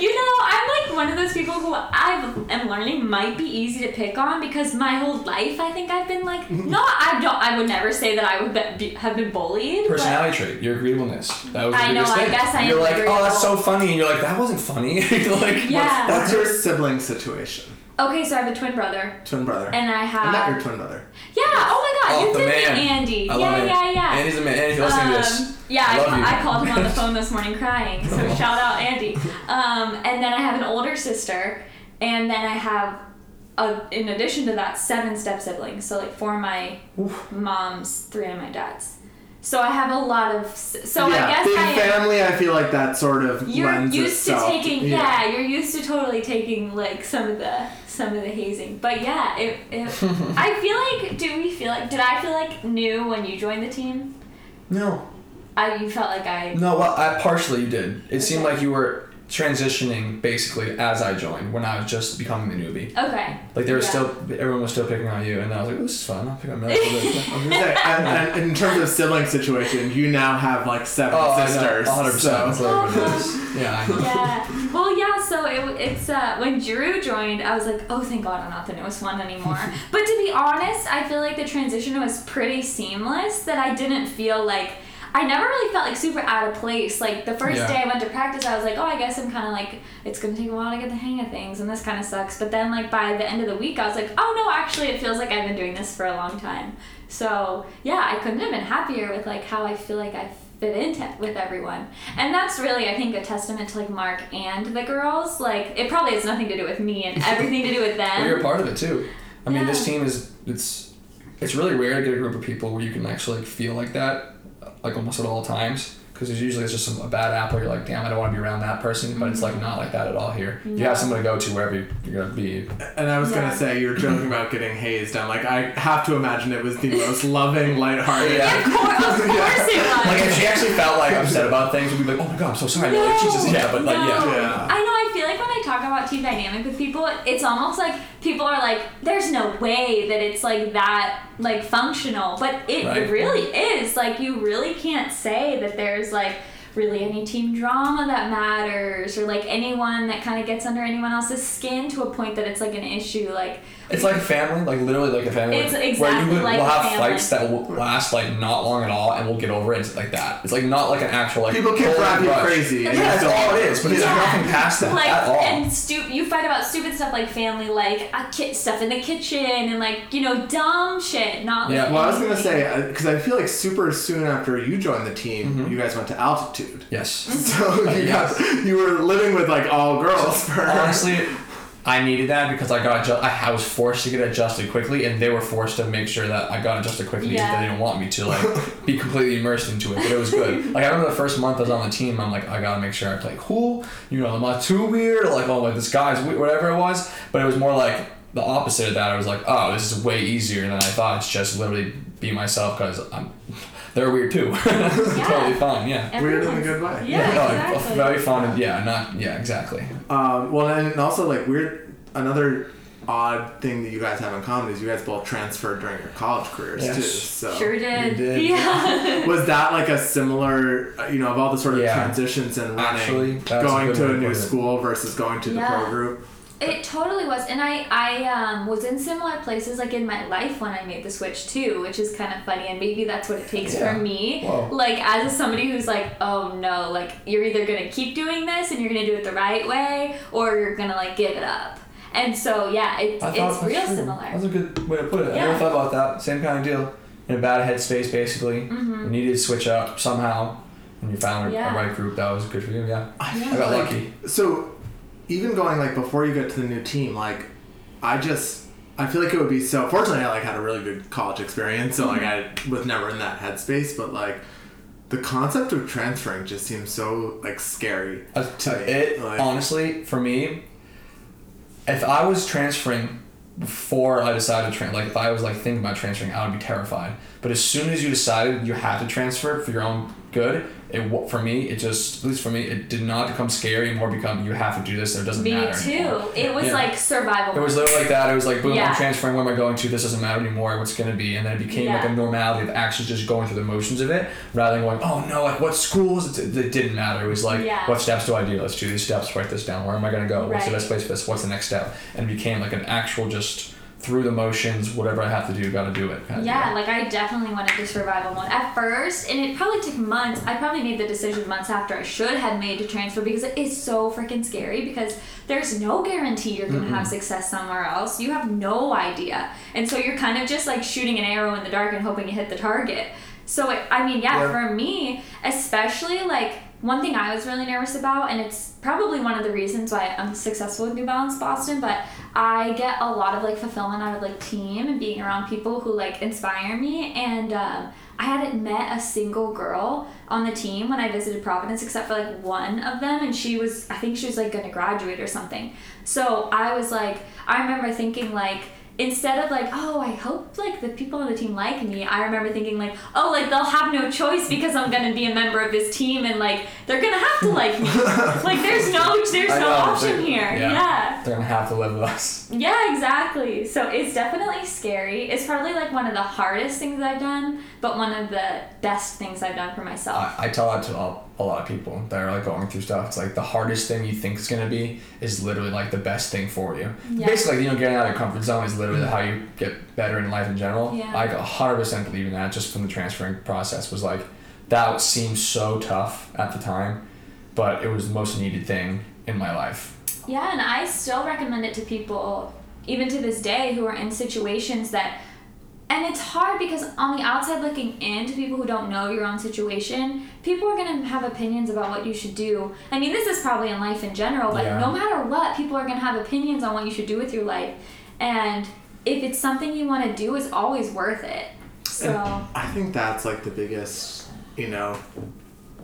you know, I'm like one of those people who I am learning might be easy to pick on because my whole life I think I've been like, Mm-hmm. no, I don't. I would never say that I would be, have been bullied. but- Personality trait, your agreeableness. That was I know, biggest I guess I You're like, oh, that's so funny, and you're like, that wasn't funny. you're [laughs] like, Yeah. What's your sibling situation? Okay, so I have a twin brother, Twin brother. and I have. I met your twin brother. Yeah. Oh my God, Oh, you the did man. meet Andy. I yeah, love it. yeah, yeah. Andy's a man. Andy, if you're to this. Yeah, I I, ca- I called him on the [laughs] phone this morning crying. So shout out Andy. Um, and then I have an older sister, and then I have uh, in addition to that, seven step siblings. So like four of my moms, three of my dads. So I have a lot of. So yeah, I guess big I family. I feel like that sort of You're lends used to itself. taking yeah. you're used to totally taking like some of the some of the hazing. But yeah, it, it [laughs] I feel like do we feel like did I feel like new when you joined the team? No. I you felt like I No, well, I partially you did. It seemed like you were transitioning basically as I joined when I was just becoming the newbie. okay. Like there was Yeah. still, everyone was still picking on you, and I was like, "This is fun. I'll pick on Mel." a little bit." I was gonna say, [laughs] [laughs] and, and in terms of sibling situation, you now have like seven oh, sisters. 100. percent So. what it is. Yeah, I know. yeah. Well, yeah. So it, it's uh, when Drew joined, I was like, oh, thank God, I'm not the newest one anymore. [laughs] but to be honest, I feel like the transition was pretty seamless. That I didn't feel like. I never really felt like super out of place. Like the first Yeah. day I went to practice, I was like, oh, I guess I'm kind of like, it's gonna take a while to get the hang of things, and this kind of sucks. But then, like by the end of the week, I was like, oh no, actually, it feels like I've been doing this for a long time. So yeah, I couldn't have been happier with like how I feel like I fit into with everyone. And that's really I think a testament to like Mark and the girls. Like it probably has nothing to do with me and [laughs] everything to do with Well, you're a part of it too. I mean, this team is it's it's really rare to get a group of people where you can actually like, feel like that, like almost at all times. Because there's usually it's just some, a bad apple. You're like, damn, I don't want to be around that person. But it's like mm-hmm. not like that at all here. You have someone to go to wherever you're gonna be. And I was Yeah. gonna say, you're joking about getting hazed. I'm like, I have to imagine it was the most [laughs] loving, lighthearted. Yeah. Of course, of [laughs] course it was. Like if she actually felt like upset about things, we'd be like, oh my god, I'm so sorry. No, like Jesus, yeah, but like no. yeah. Yeah. I know. I feel like when I talk about team dynamic with people, it's almost like people are like, "There's no way that it's like that, like functional," but it Right. really is. Like you really can't say that there's like really any team drama that matters or like anyone that kind of gets under anyone else's skin to a point that it's like an issue. Like It's like a family, like literally like a family. It's exactly where you would, like we'll have family. fights that will last like not long at all, and we'll get over it. It's like that. It's like not like an actual like. People can holy drive you crazy. and Yeah, that's all it is. But there's Yeah. nothing past that like at all. and stu- you fight about stupid stuff like family like uh, ki- stuff in the kitchen and like you know dumb shit not like Yeah. Well, I was gonna say because I feel like super soon after you joined the team, Mm-hmm. you guys went to altitude. yes. [laughs] So you got you were living with like all girls for Honestly, I needed that because I got adju- I, I was forced to get adjusted quickly, and they were forced to make sure that I got adjusted quickly. because Yeah. They didn't want me to like [laughs] be completely immersed into it, but it was good. [laughs] Like I remember the first month I was on the team, I'm like, I gotta make sure I play cool. You know, I'm not too weird. Like, oh, like this guy's weird, whatever it was. But it was more like the opposite of that. I was like, oh, this is way easier than I thought. It's just literally be myself because I'm. They're weird too. [laughs] totally fine. Yeah. Weird in a good way. yeah, no, like, exactly. very fun and yeah, not yeah, exactly. Um, well, and also like weird. Another odd thing that you guys have in common is you guys both transferred during your college careers Yes. too. So sure did. did. yeah [laughs] was that like a similar, uh, you know, of all the sort of Yeah. transitions and running, Actually, going to a new school versus going to the pro group? It totally was, and I I um, was in similar places like in my life when I made the switch too, which is kind of funny, and maybe that's what it takes Yeah. for me. Whoa. Like as somebody who's like, oh no, like you're either gonna keep doing this and you're gonna do it the right way, or you're gonna like give it up. And so yeah, it, I thought it's that's real true. similar. That's a good way to put it. I Yeah. never thought about that. Same kind of deal. In a bad headspace, basically. Mm-hmm. You needed to switch up somehow, and you found a, Yeah. a right group that was good for you. Yeah. Yeah. I got Like, lucky. So, even going like before you get to the new team, like I just I feel like it would be so. Fortunately, I like had a really good college experience, so like I was never in that headspace. But like the concept of transferring just seems so like scary. Uh, to it Like- honestly, for me, if I was transferring before I decided to transfer, like if I was like thinking about transferring, I would be terrified. But as soon as you decided you had to transfer for your own good, it for me it just at least for me it did not become scary. More become you have to do this. Or it doesn't matter. Me matter too. anymore. It was Yeah. like survival. It was literally like that. It was like, boom, Yeah. I'm transferring. Where am I going to? This doesn't matter anymore. What's going to be? And then it became like a normality of actually just going through the motions of it, rather than going, oh no, like what schools? It, it didn't matter. It was like, Yeah. what steps do I do? Let's do these steps. Write this down. Where am I going to go? What's the best place for this? What's the next step? And it became like an actual just through the motions. Whatever I have to do, got to do it. Kind Yeah, like I definitely went into survival mode at first, and it probably took months. I probably made the decision months after I should have made to transfer because it is so freaking scary. Because there's no guarantee you're gonna have success somewhere else. You have no idea, and so you're kind of just like shooting an arrow in the dark and hoping you hit the target. So it, I mean, yeah, Yeah. for me, especially like one thing I was really nervous about, and it's probably one of the reasons why I'm successful with New Balance Boston, but I get a lot of like fulfillment out of like team and being around people who like inspire me. And um, I hadn't met a single girl on the team when I visited Providence except for like one of them, and she was, I think she was like gonna graduate or something. So I was like, I remember thinking like, instead of like oh i hope like the people on the team like me i remember thinking like oh like they'll have no choice because i'm gonna be a member of this team and like they're gonna have to like me [laughs] like there's no there's I no know, option here yeah. yeah. They're gonna have to live with us. yeah exactly so it's definitely scary it's probably like one of the hardest things i've done but one of the best things i've done for myself I, I tell that to a, a lot of people that are like going through stuff. It's like the hardest thing you think is gonna be is literally like the best thing for you. Yeah. Basically, you know, getting out of your comfort zone is literally how you get better in life in general. Yeah. I hundred percent believe in that. Just from the transferring process was like that seemed so tough at the time, but it was the most needed thing in my life. Yeah, and I still recommend it to people, even to this day, who are in situations that. And it's hard because on the outside looking in to people who don't know your own situation, people are going to have opinions about what you should do. I mean, this is probably in life in general, but Yeah. no matter what, people are going to have opinions on what you should do with your life. And if it's something you want to do, it's always worth it. So, And I think that's like the biggest, you know.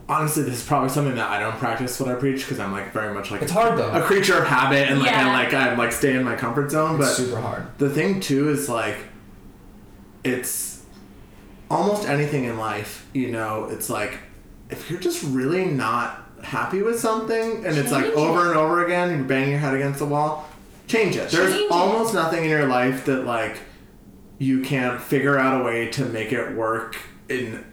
Honestly, this is probably something that I don't practice what I preach because I'm like very much like It's hard though. a creature of habit and like Yeah. I like I like stay in my comfort zone. It's but super hard. the thing too is like it's almost anything in life you know it's like if you're just really not happy with something and it's like Change over it. and over again you're banging your head against the wall change it there's Change it. almost nothing in your life that like you can't figure out a way to make it work in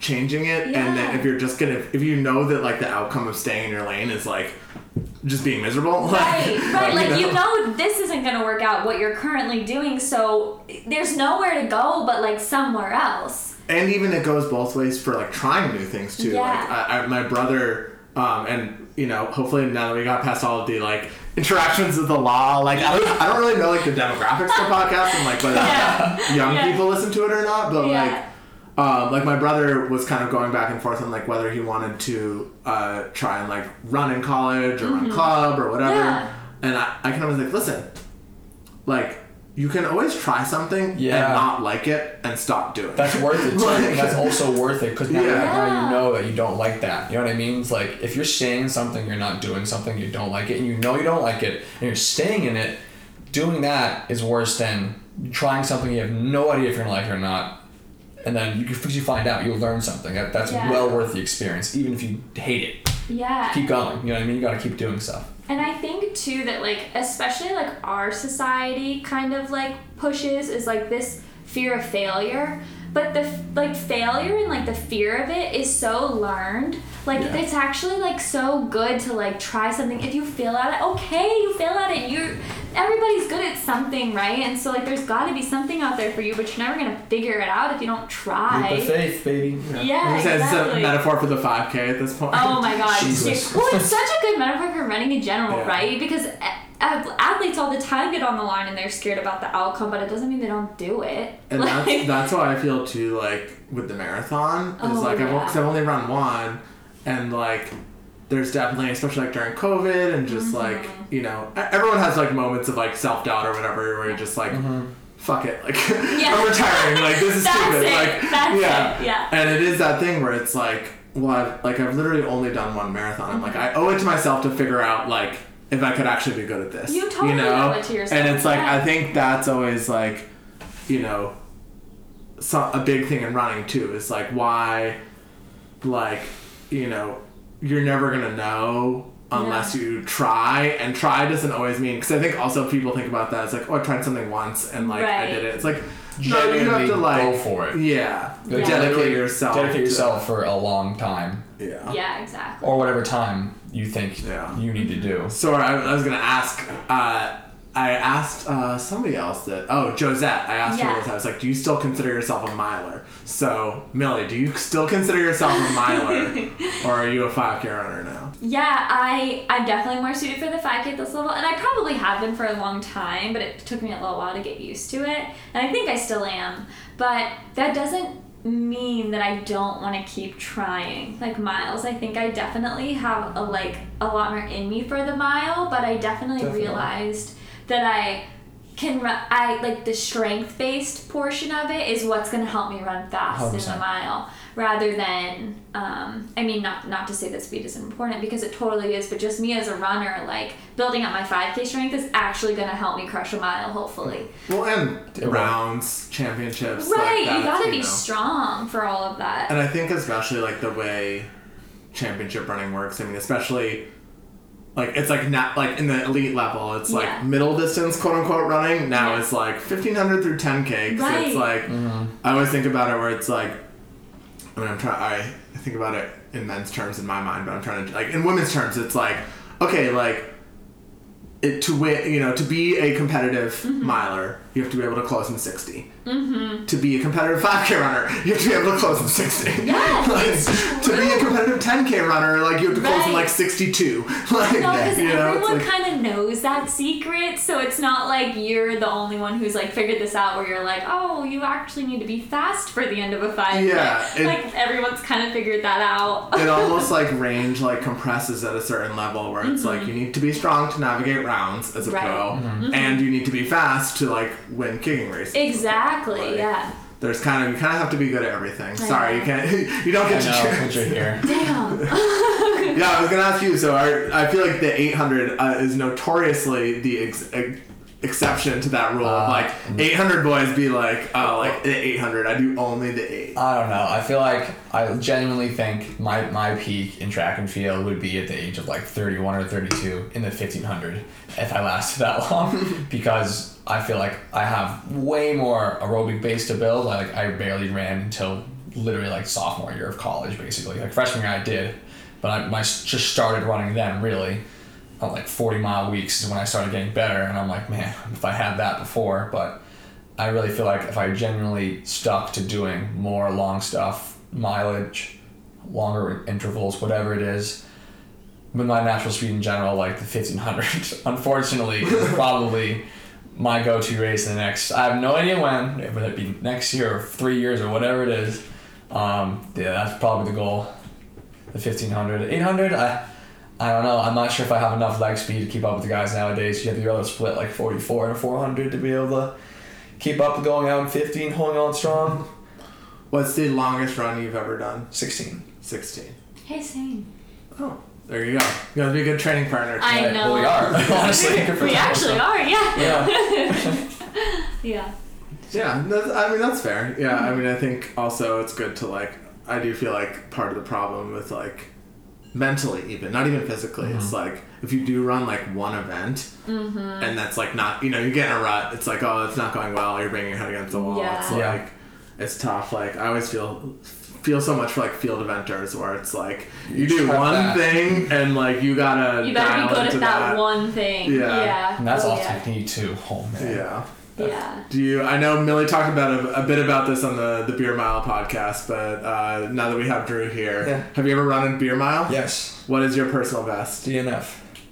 changing it and then if you're just gonna if you know that like the outcome of staying in your lane is like just being miserable [laughs] Right, right. Like you know? know, this isn't gonna work out what you're currently doing, so there's nowhere to go but like somewhere else. and even it goes both ways for like trying new things too. Yeah. Like I, I, my brother, um, and you know, hopefully now that we got past all of the like interactions with the law, like I don't, I don't really know like the demographics for podcasts and like whether [laughs] Yeah. young Yeah. people listen to it or not, but like. Um, like my brother was kind of going back and forth on like whether he wanted to uh, try and like run in college or run club or whatever, Mm-hmm. Yeah. and I, I kind of was like, listen, like you can always try something Yeah. and not like it and stop doing it. That's worth it [laughs] too. Like- that's also worth it because now, Yeah. now you know that you don't like that. You know what I mean? It's like if you're saying something, you're not doing something, you don't like it, and you know you don't like it, and you're staying in it, doing that is worse than trying something you have no idea if you're gonna like it or not. And then you, because you find out, you'll learn something. That, that's Yeah. well worth the experience, even if you hate it. Yeah. Keep going. You know what I mean? You gotta keep doing stuff. And I think too that like especially like our society kind of like pushes is like this fear of failure. But the like failure and like the fear of it is so learned. Like Yeah. it's actually like so good to like try something. If you fail at it, okay, you fail at it. You're everybody's good at something, right? And so like there's got to be something out there for you, but you're never gonna figure it out if you don't Leap try. of faith, baby. Yeah, It's a- It's a exactly. metaphor for the 5K at this point. Oh my god. [laughs] Jesus. Well, it's such a good metaphor for running in general, Yeah. right? Because a- a- athletes all the time get on the line and they're scared about the outcome, but it doesn't mean they don't do it. And [laughs] Like- that's that's how I feel too. Like with the marathon, is Oh, like I've, yeah. cause I've only run one, and like there's definitely, especially like during COVID, and just Mm-hmm. like you know, everyone has like moments of like self doubt or whatever, where you're just like, fuck it, like [laughs] Yeah. I'm retiring, like this is [laughs] That's stupid, it, like that's yeah, it, yeah. And it is that thing where it's like, well, I've like I've literally only done one marathon. I'm like I owe it to myself to figure out like if I could actually be good at this. You totally know? owe it to yourself, And it's like yeah. I think that's always like, you know, so, a big thing in running too is like why, like, you know, you're never gonna know unless you try, and try doesn't always mean because I think also people think about that it's like, oh, I tried something once and like I did it. It's like no, you have to like go for it. Yeah, Yeah. dedicate Literally yourself. Dedicate to- yourself for a long time. Yeah. yeah, exactly. or whatever time you think Yeah. you need to do. So I, I was gonna ask. Uh, I asked uh, somebody else that. Oh, Josette. I asked Yeah. her this. I was like, "Do you still consider yourself a miler?" So Millie, do you still consider yourself a miler, [laughs] or are you a 5K runner now? Yeah, I I'm definitely more suited for the 5K at this level, and I probably have been for a long time, but it took me a little while to get used to it, and I think I still am. But that doesn't mean that I don't want to keep trying like miles. I think I definitely have a like a lot more in me for the mile, but I definitely, Definitely. realized that I can run. I like the strength based portion of it is what's going to help me run fast in the 100%. mile rather than um, I mean not not to say that speed isn't important because it totally is, but just me as a runner like building up my 5k strength is actually going to help me crush a mile hopefully. Well, and It rounds, championships. Right, like that, you gotta be know. strong for all of that. And I think especially like the way championship running works. I mean, especially like it's like not like in the elite level, it's like Yeah. middle distance quote unquote running. Now Yeah. it's like fifteen hundred through ten k. It's Right. like I always think about it where it's like. I mean, I'm trying. I think about it in men's terms in my mind, but I'm trying to like in women's terms. It's like okay, like it to win. You know, to be a competitive Mm-hmm. miler, you have to be able to close in 60 Mm-hmm. To be a competitive 5K runner, you have to be able to close in 60. Yes, [laughs] like, to be a competitive 10K runner, like you have to close in like 62. [laughs] Like, No, because you know, everyone like, kind of knows that secret, so it's not like you're the only one who's like figured this out. Where you're like, oh, you actually need to be fast for the end of a 5K. Yeah, it- like everyone's kind of figured that out. [laughs] it almost like range like compresses at a certain level where it's like you need to be strong to navigate rounds as a Mm-hmm. Right. Mm-hmm. pro, and you need to be fast to like win kicking races. exactly. Like, yeah. There's kind of you kind of have to be good at everything. Sorry, you can't. [laughs] You don't I get to know, choose. but you're here. [laughs] Damn. [laughs] Yeah, I was gonna ask you. So our, I feel like the 800 uh, is notoriously the ex- ex- exception to that rule. Uh, like 800 boys be like, oh, like the 800. I do only the eight. I don't know. I feel like I genuinely think my, my peak in track and field would be at the age of like 31 or 32 in the 1500 if I lasted that long because I feel like I have way more aerobic base to build. Like I barely ran until literally like sophomore year of college basically. Like freshman year I did, but I just started running then really. On like 40 mile weeks is when I started getting better and I'm like, man, if I had that before, but I really feel like if I genuinely stuck to doing more long stuff, mileage, longer intervals, whatever it is, with my natural speed in general, like the 1500, [laughs] unfortunately, probably my go-to race in the next. I have no idea when, whether it be next year or three years or whatever it is. Um, yeah, that's probably the goal. The 1500, 800. I, I don't know. I'm not sure if I have enough leg speed to keep up with the guys nowadays. You have to be able to split like 44 and 400 to be able to keep up with going out in 15, holding on strong. What's the longest run you've ever done? 16. 16. hey, same. Oh, there you go. You gotta be a good training partner. I Right, know. Well, we are. [laughs] Honestly, we actually so- are. Yeah. Yeah. [laughs] Yeah. Yeah, that's, I mean that's fair. Yeah, I mean I think also it's good to like. I do feel like part of the problem with like mentally even not even physically it's mm-hmm. like if you do run like one event mm-hmm. and that's like not you know you get in a rut it's like oh it's not going well you're banging your head against the wall it's Yeah. Yeah. like it's tough like i always feel feel so much for like field eventers where it's like you do one that. thing and like you gotta You better dial be good into at that, one thing. Yeah. Yeah. And that's Oh, all yeah. technique too. Oh man. yeah Yeah. Do you? I know Millie talked about a, a bit about this on the the Beer Mile podcast, but uh, now that we have Drew here, Yeah. have you ever run in Beer Mile? Yes. What is your personal best? DNF.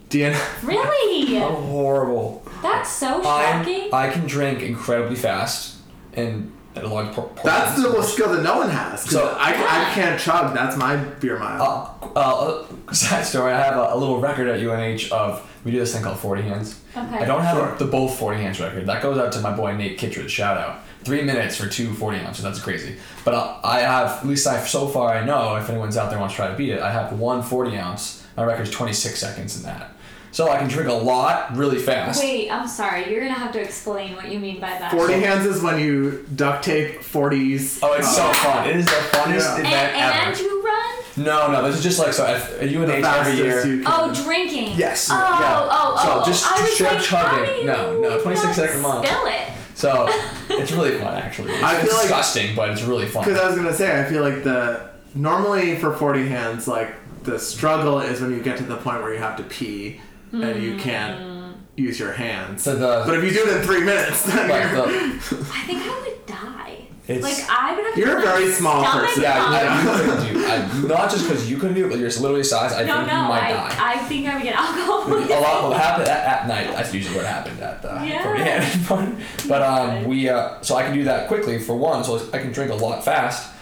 DNF. Really? [laughs] I'm horrible. That's so I'm, shocking. I can drink incredibly fast and at a large por- portion. That's the most skill that no one has. So- I, I can't chug. That's my Beer Mile. Uh, uh, [laughs] side story. I have a, a little record at UNH of we do this thing called 40 hands. Okay. I don't have Sure. the both 40 hands record. That goes out to my boy Nate Kittredge. Shout out. Three minutes for two 40 ounces. That's crazy. But uh, I have, at least I so far I know, if anyone's out there wants to try to beat it, I have one 40 ounce. My record's 26 seconds in that. So I can drink a lot really fast. Wait, I'm sorry. You're gonna have to explain what you mean by that. Forty hands is when you duct tape forties. Oh, it's so fun. It is the funnest Yeah. And, event and ever. you run? No, no, this is just like, so at, at UNH every fastest year. you. Oh, drinking. Yes. Oh, yeah. oh, oh. oh. So just I was straight like, chugging. how do No, you no, 26 not second mile. Spill it. So [laughs] it's really fun, actually. It's, I feel it's like- disgusting, but it's really fun. Because I was gonna say, I feel like the normally for forty hands, like the struggle is when you get to the point where you have to pee and you can't use your hands. So the- but if you do it in three minutes, then Like you're, the, I think I would die. It's- like I would have. You're a very small person. yeah, on. I, you couldn't do. I, not just because you couldn't do it, but you're literally size. I No, think no, you might I, die. I think I would get alcohol. a lot will happen at, at night. That's usually what happened at the Yeah. 40 hand one. But um, we uh, so I can do that quickly for one, so I can drink a lot fast.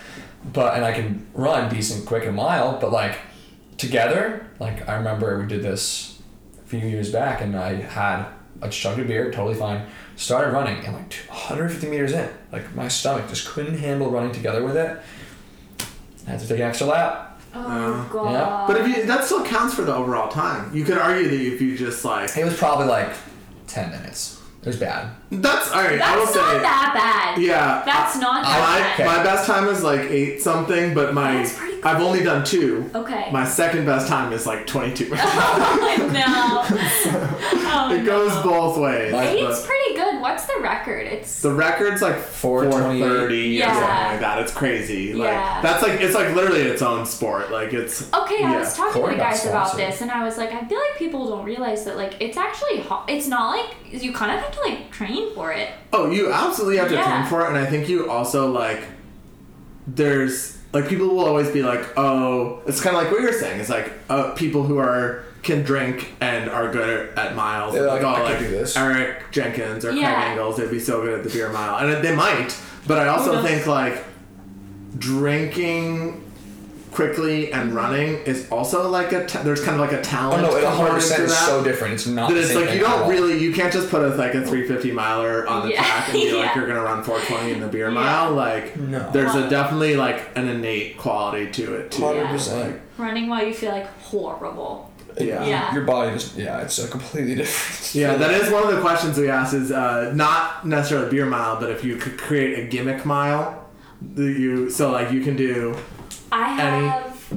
but and I can run decent, quick, a mile. But like together, like I remember we did this a few years back, and I had a chug of beer, totally fine. Started running, and like 150 meters in, like my stomach just couldn't handle running together with it. I had to take an extra lap. Oh Uh, god. yeah. But if you that still counts for the overall time. You could argue that if you just like It was probably like 10 minutes. It was bad. that's all right. I will say That's not say that bad. yeah. That's not My, that bad. my best time is like eight something, but my That's pretty I've only done two. Okay. My second best time is like twenty two. [laughs] oh no. [laughs] Oh, it goes no. both ways. My- Eight's pretty good. What's the record? It's the record's like four 428. thirty Yeah. or something like that. It's crazy. Like Yeah. that's like it's like literally its own sport. Like it's Okay, I was talking to the got guys about this, and I was like, I feel like people don't realize that like it's actually hot. It's not like you kind of have to like train for it. Oh, you absolutely have to Yeah. train for it, and I think you also like. There's like people will always be like, oh, it's kind of like what you're saying. It's like uh, people who are can drink and are good at miles. They're like, oh, I could like do this. Eric Jenkins or Yeah. Craig Engels, they'd be so good at the beer mile, and they might. But I also think like drinking quickly and running is also like a there's kind of like a talent. Oh no, it 100% is so different. It's not That the it's same like you don't really you can't just put a like a 350 miler on the [laughs] Yeah. track and be like you're gonna run 420 in the beer Yeah. mile like No. there's a definitely like an innate quality to it too 100%. Running while you feel like horrible. yeah Yeah. Your body just, yeah, it's a completely [laughs] different. yeah that is one of the questions we asked is uh, not necessarily beer mile but if you could create a gimmick mile that you so like you can do I Any- have.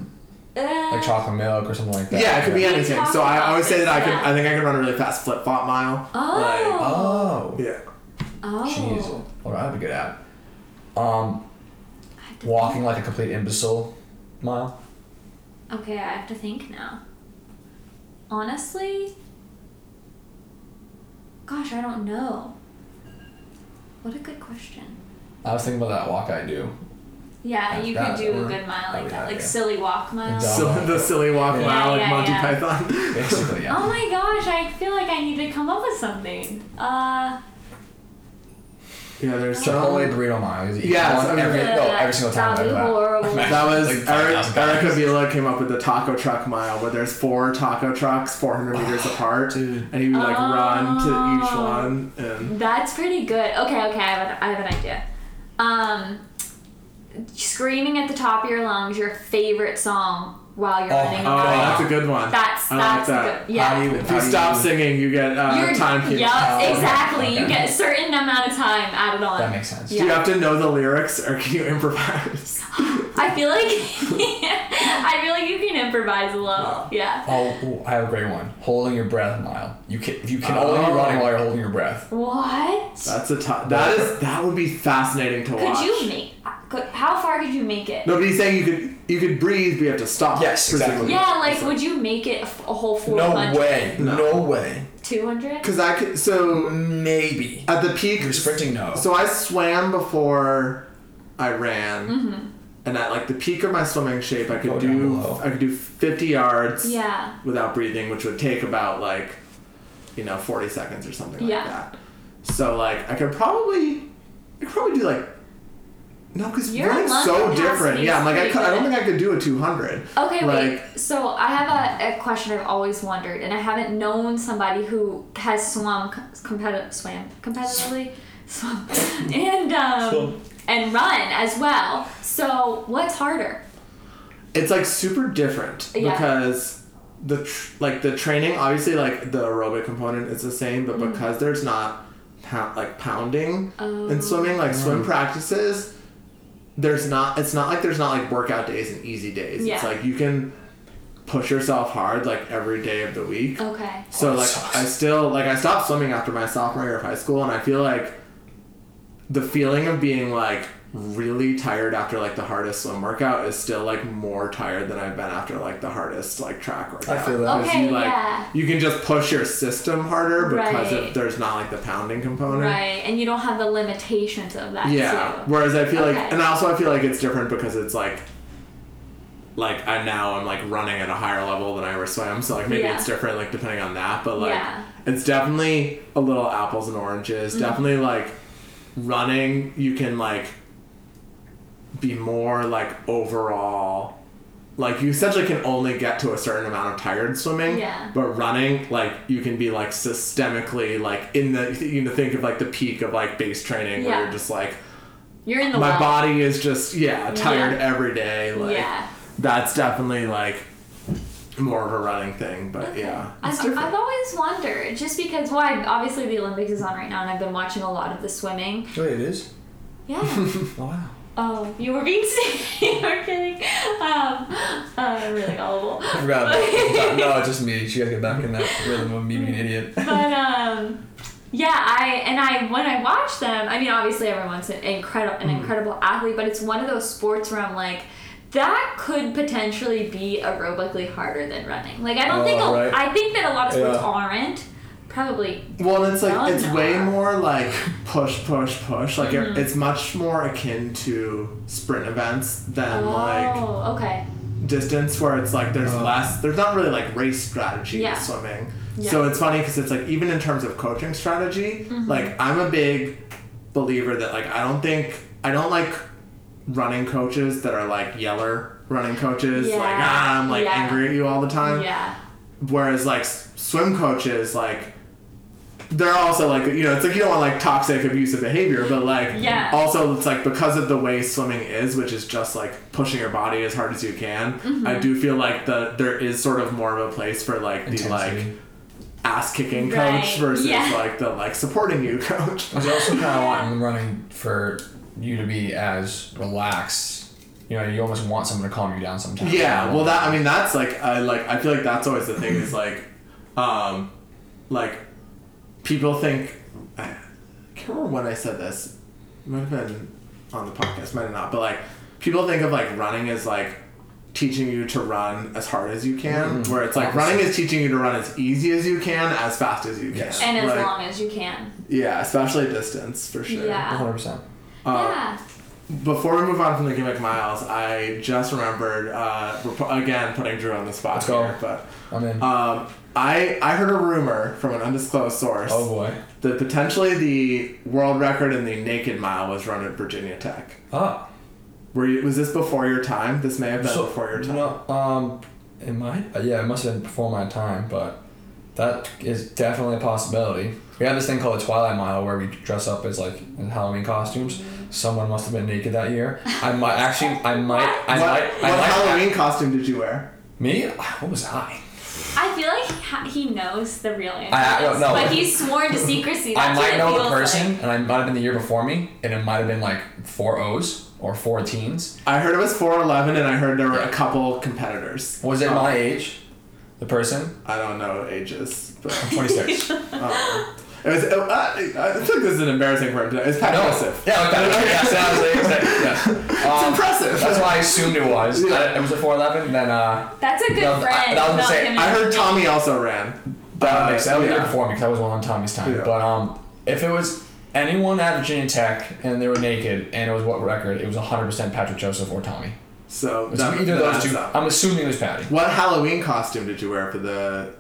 Uh, Like chocolate milk or something like that. yeah it could be anything so I about always say that I could. I think I could run a really fast flip flop mile oh. Oh. yeah oh. Jeez. Well, that'd be good at. Um, I have to walking like a complete imbecile mile. Okay, I have to think now. Honestly, gosh, I don't know. What a good question. I was thinking about that walk I do. Yeah, you That could do a good mile oh, like yeah, that, like yeah. silly walk mile. So [laughs] the silly walk Yeah. mile like Yeah, Monty yeah. Python [laughs] Basically, yeah. Oh my gosh, I feel like I need to come up with something. Uh, yeah there's Chipotle some burrito mile. Yeah, eat Yes, one I mean- every, no, every single time. That'd I be do that. [laughs] That was Like Eric, 5,000 Eric calories. Avila came up with the taco truck mile, where there's four taco trucks, 400 meters [sighs] apart, dude. and he would like run to each Oh. one. And That's pretty good. Okay, okay, I have, an, I have an idea. Um, screaming at the top of your lungs your favorite song while you're Oh running. oh, a that's a good one. That's I like that's that. good. Yeah. How do you, if you do stop singing, you get uh, You're, time. penalty. Yep, Oh, exactly. You get a certain amount of time added on. That makes sense. Do you have to know the lyrics, or can you improvise? [gasps] [laughs] I feel like [laughs] I feel like you can improvise a little. Yeah. Oh, ooh, I have a great one. Holding your breath mile. You can you can only be Oh. running while you're holding your breath. What? That's a tough. That is that would be fascinating to Could watch. you make? Could, how far could you make it? No, but he's saying you could you could breathe, but you have to stop. Yes, exactly. Yeah, like would you make it a, f- a whole four No way. No. No way. 200? Because I could. So Maybe. at the peak, You're sprinting. No. So I swam before I ran, Mm-hmm. And at like the peak of my swimming shape, I could oh, Go do. I could do fifty yards Yeah. without breathing, which would take about like you know forty seconds or something Yeah. like that. So like I could probably I could probably do like no, because Your running's lung so different. Yeah, I'm like I, could, I don't think I could do a two hundred. Okay, wait. Like- So I have a, a question I've always wondered, and I haven't known somebody who has swum competitive swam competitively, swum, [laughs] and um, Swum. and run as well. So what's harder? It's like super different Yeah. because the tr- like the training obviously like the aerobic component is the same, but Mm. because there's not pou- like pounding Oh. in swimming, like swim practices, there's not. It's not like there's not like workout days and easy days. It's like you can push yourself hard like every day of the week. Okay. So like. I still like I stopped swimming after my sophomore year of high school, and I feel like the feeling of being like really tired after like the hardest swim workout is still like more tired than I've been after like the hardest like track workout. I feel that. 'Cause Okay, you, like, yeah. You can just push your system harder because Right. of, there's not like the pounding component. Right, and you don't have the limitations of that Yeah. too. Whereas I feel Okay. like, and also I feel like it's different because it's like, like I now I'm like running at a higher level than I ever swam, so like maybe Yeah. it's different like depending on that, but like Yeah. it's definitely a little apples and oranges. Mm-hmm. Definitely like running, you can like be more like overall like you essentially can only get to a certain amount of tired swimming Yeah. but running like you can be like systemically like in the you know think of like the peak of like base training where you're just like You're in the my well. body is just yeah tired Yeah. every day like Yeah. that's definitely like more of a running thing but yeah I've. I've always wondered, just because, well, I, obviously the Olympics is on right now, and I've been watching a lot of the swimming. Wait, it is? Yeah. Oh, [laughs] wow. oh, you were being [laughs] you were kidding. Um, uh, really gullible. I forgot about that. [laughs] No, it's just me. She gotta get back in that rhythm of me being an idiot. but um yeah i and i when i watch them i mean obviously everyone's an incredible an incredible athlete but it's one of those sports where i'm like that could potentially be aerobically harder than running like i don't think Oh, a, right. i think that a lot of sports Yeah. aren't probably Well, it's like None it's way are. more like [laughs] push, push, push. Like Mm-hmm. it, it's much more akin to sprint events than like oh okay distance, where it's like there's Oh. less. There's not really like race strategy Yeah. in swimming. Yeah. So it's funny because it's like even in terms of coaching strategy, Mm-hmm. like I'm a big believer that like I don't think I don't like running coaches that are like yeller running coaches. Yeah. Like ah, I'm like Yeah. angry at you all the time yeah whereas like s- swim coaches like they're also like you know it's like you don't want like toxic abusive behavior but like Yeah. also it's like because of the way swimming is which is just like pushing your body as hard as you can Mm-hmm. i do feel like the there is sort of more of a place for like the like ass kicking Right, coach versus yeah. like the like supporting you [laughs] coach I was also kind of wanting [laughs] running for you to be as relaxed. You know, you almost want someone to calm you down sometimes. Yeah, well, that I mean, that's like I like I feel like that's always the thing is like, um, like people think I can't remember when I said this. It might have been on the podcast, might have not, but like people think of like running as like teaching you to run as hard as you can, Mm-mm. where it's like running is teaching you to run as easy as you can, as fast as you can, Yes. and as Like, long as you can yeah, especially distance for sure. Yeah. 100%. Uh, yeah Before we move on from the gimmick miles, I just remembered uh, again putting Drew on the spot Let's go. here, but I'm in. um, I I heard a rumor from an undisclosed source oh boy. that potentially the world record in the naked mile was run at Virginia Tech. Ah. Were you, was this before your time? This may have been So, before your time. No, um, it might. Uh, yeah, it must have been before my time, but that is definitely a possibility. We have this thing called the Twilight Mile where we dress up as like in Halloween costumes. Someone must have been naked that year. I might actually. I might. I what might. I what might. Halloween costume did you wear? Me? What was I? I feel like he, knows the real answer, I- I to don't know. but he's sworn to secrecy. I That's what might know the person, like. and I might have been the year before me, and it might have been like four O's or four teens. I heard it was 4'11 and I heard there were a couple competitors. Was it Um, my age? The person? I don't know ages, but I'm 26. [laughs] um, it was. Uh, I, I think this is an embarrassing for him. to- It's Pat No. Joseph. Yeah, okay. yeah, so I was like, yeah. It's Um, impressive. That's why I assumed it was. Yeah. I- it was a 411, then uh, That's a good No, I- friend. that was not saying- him I heard. Tommy also ran. that makes that was the yeah. before me because I was one on Tommy's time. Yeah. But um, if it was anyone at Virginia Tech and they were naked and it was what record, it was 100% Patrick Joseph or Tommy. So It's that- either that those two. up. I'm assuming it was Patty. What Halloween costume did you wear for the?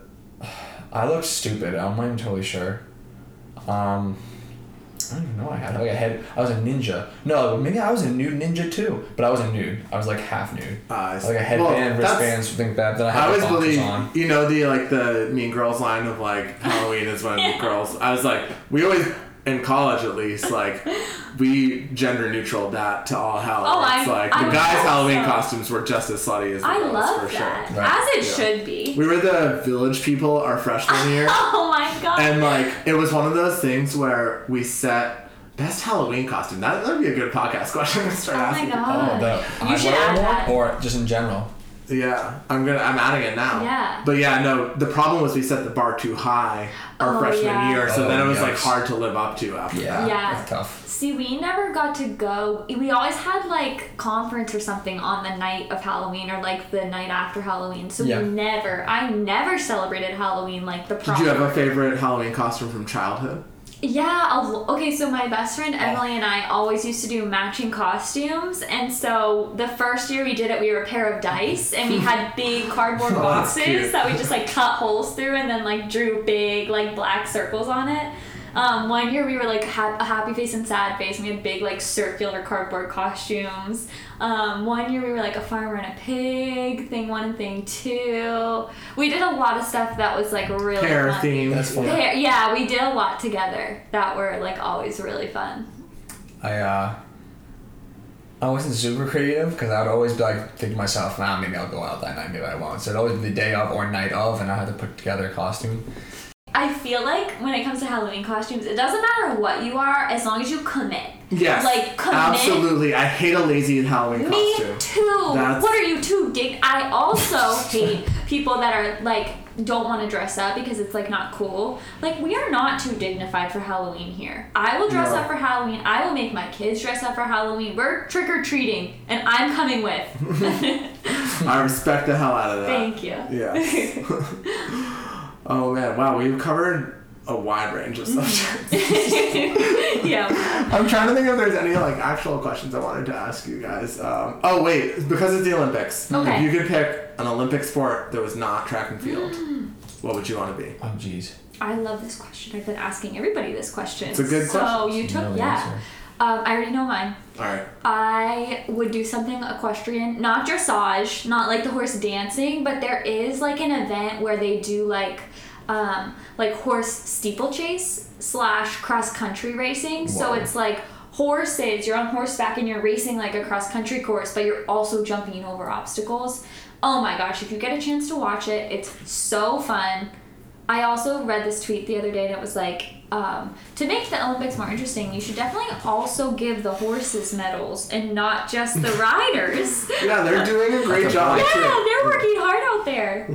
I looked stupid. I'm not even totally sure. Um, I don't even know. what I had like a head. I was a ninja. No, maybe I was a nude ninja too. But I was a nude. I was like half nude. Uh, Like a headband, wristbands, things like that. Then I had I the always boxers believe, on. you know, the like the Mean Girls line of like [laughs] Halloween is when Yeah. girls. I was like, we always in college at least like we gender neutral that to all hell. Oh, it's I- like I the would guys' Halloween so. costumes were just as slutty as the I girls love for that. sure. Right. As it Yeah. should be. We were the village people our freshman year. [laughs] Oh my god. And like it was one of those things where we set best Halloween costume. That would be a good podcast question to start oh my asking. people. god. Oh, the You should eyeliner add one, that. or just in general. Yeah, I'm gonna. I'm adding it now. Yeah. But yeah, no. The problem was we set the bar too high our Oh, freshman yeah. year, so Oh, then it was like hard to live up to after that. Yeah. that's tough. See, we never got to go. We always had like conference or something on the night of Halloween or like the night after Halloween. So Yeah. we never, I never celebrated Halloween like the Did you have a favorite Halloween costume from childhood? Yeah. Okay. So my best friend Emily and I always used to do matching costumes, and so the first year we did it, we were a pair of dice, and we had [laughs] big cardboard Oh, boxes cute. that we just like cut holes through, and then like drew big like black circles on it. Um, one year we were like ha- a happy face and sad face, and we had big like circular cardboard costumes. Um, one year we were like a farmer and a pig. Thing one and thing two. We did a lot of stuff that was like really Hair fun. themed. That's fun. Hair- yeah, we did a lot together that were like always really fun. I uh, I wasn't super creative because I would always be like think to myself, nah, maybe I'll go out that night, maybe I won't. So it'd always be the day of or night of, and I had to put together a costume. I feel like when it comes to Halloween costumes, it doesn't matter what you are as long as you commit. Yes. Like, commit. Absolutely. I hate a lazy Halloween Me costume. too. That's- What are you too dig? I also [laughs] hate people that are like don't want to dress up because it's like not cool. Like we are not too dignified for Halloween here. I will dress No. up for Halloween. I will make my kids dress up for Halloween. We're trick or treating, and I'm coming with. [laughs] I respect the hell out of that. Thank you. Yes. [laughs] oh man, wow, we've covered a wide range of subjects. [laughs] yeah. [laughs] I'm trying to think if there's any like actual questions I wanted to ask you guys. Um, oh wait, because it's the Olympics. Okay. If you could pick an Olympic sport that was not track and field, what would you want to be? Oh jeez. I love this question. I've been asking everybody this question. It's a good so question. you You took know the yeah. Um, I already know mine. All right. I would do something equestrian, not dressage, not like the horse dancing, but there is like an event where they do like um, like horse steeplechase slash cross country racing. So it's like horses, you're on horseback and you're racing like a cross country course, but you're also jumping over obstacles. Oh my gosh, if you get a chance to watch it, it's so fun. I also read this tweet the other day and it was like, um, to make the Olympics more interesting, you should definitely also give the horses medals and not just the [laughs] riders. Yeah, they're doing a [laughs] great job. yeah, too. they're working hard out there.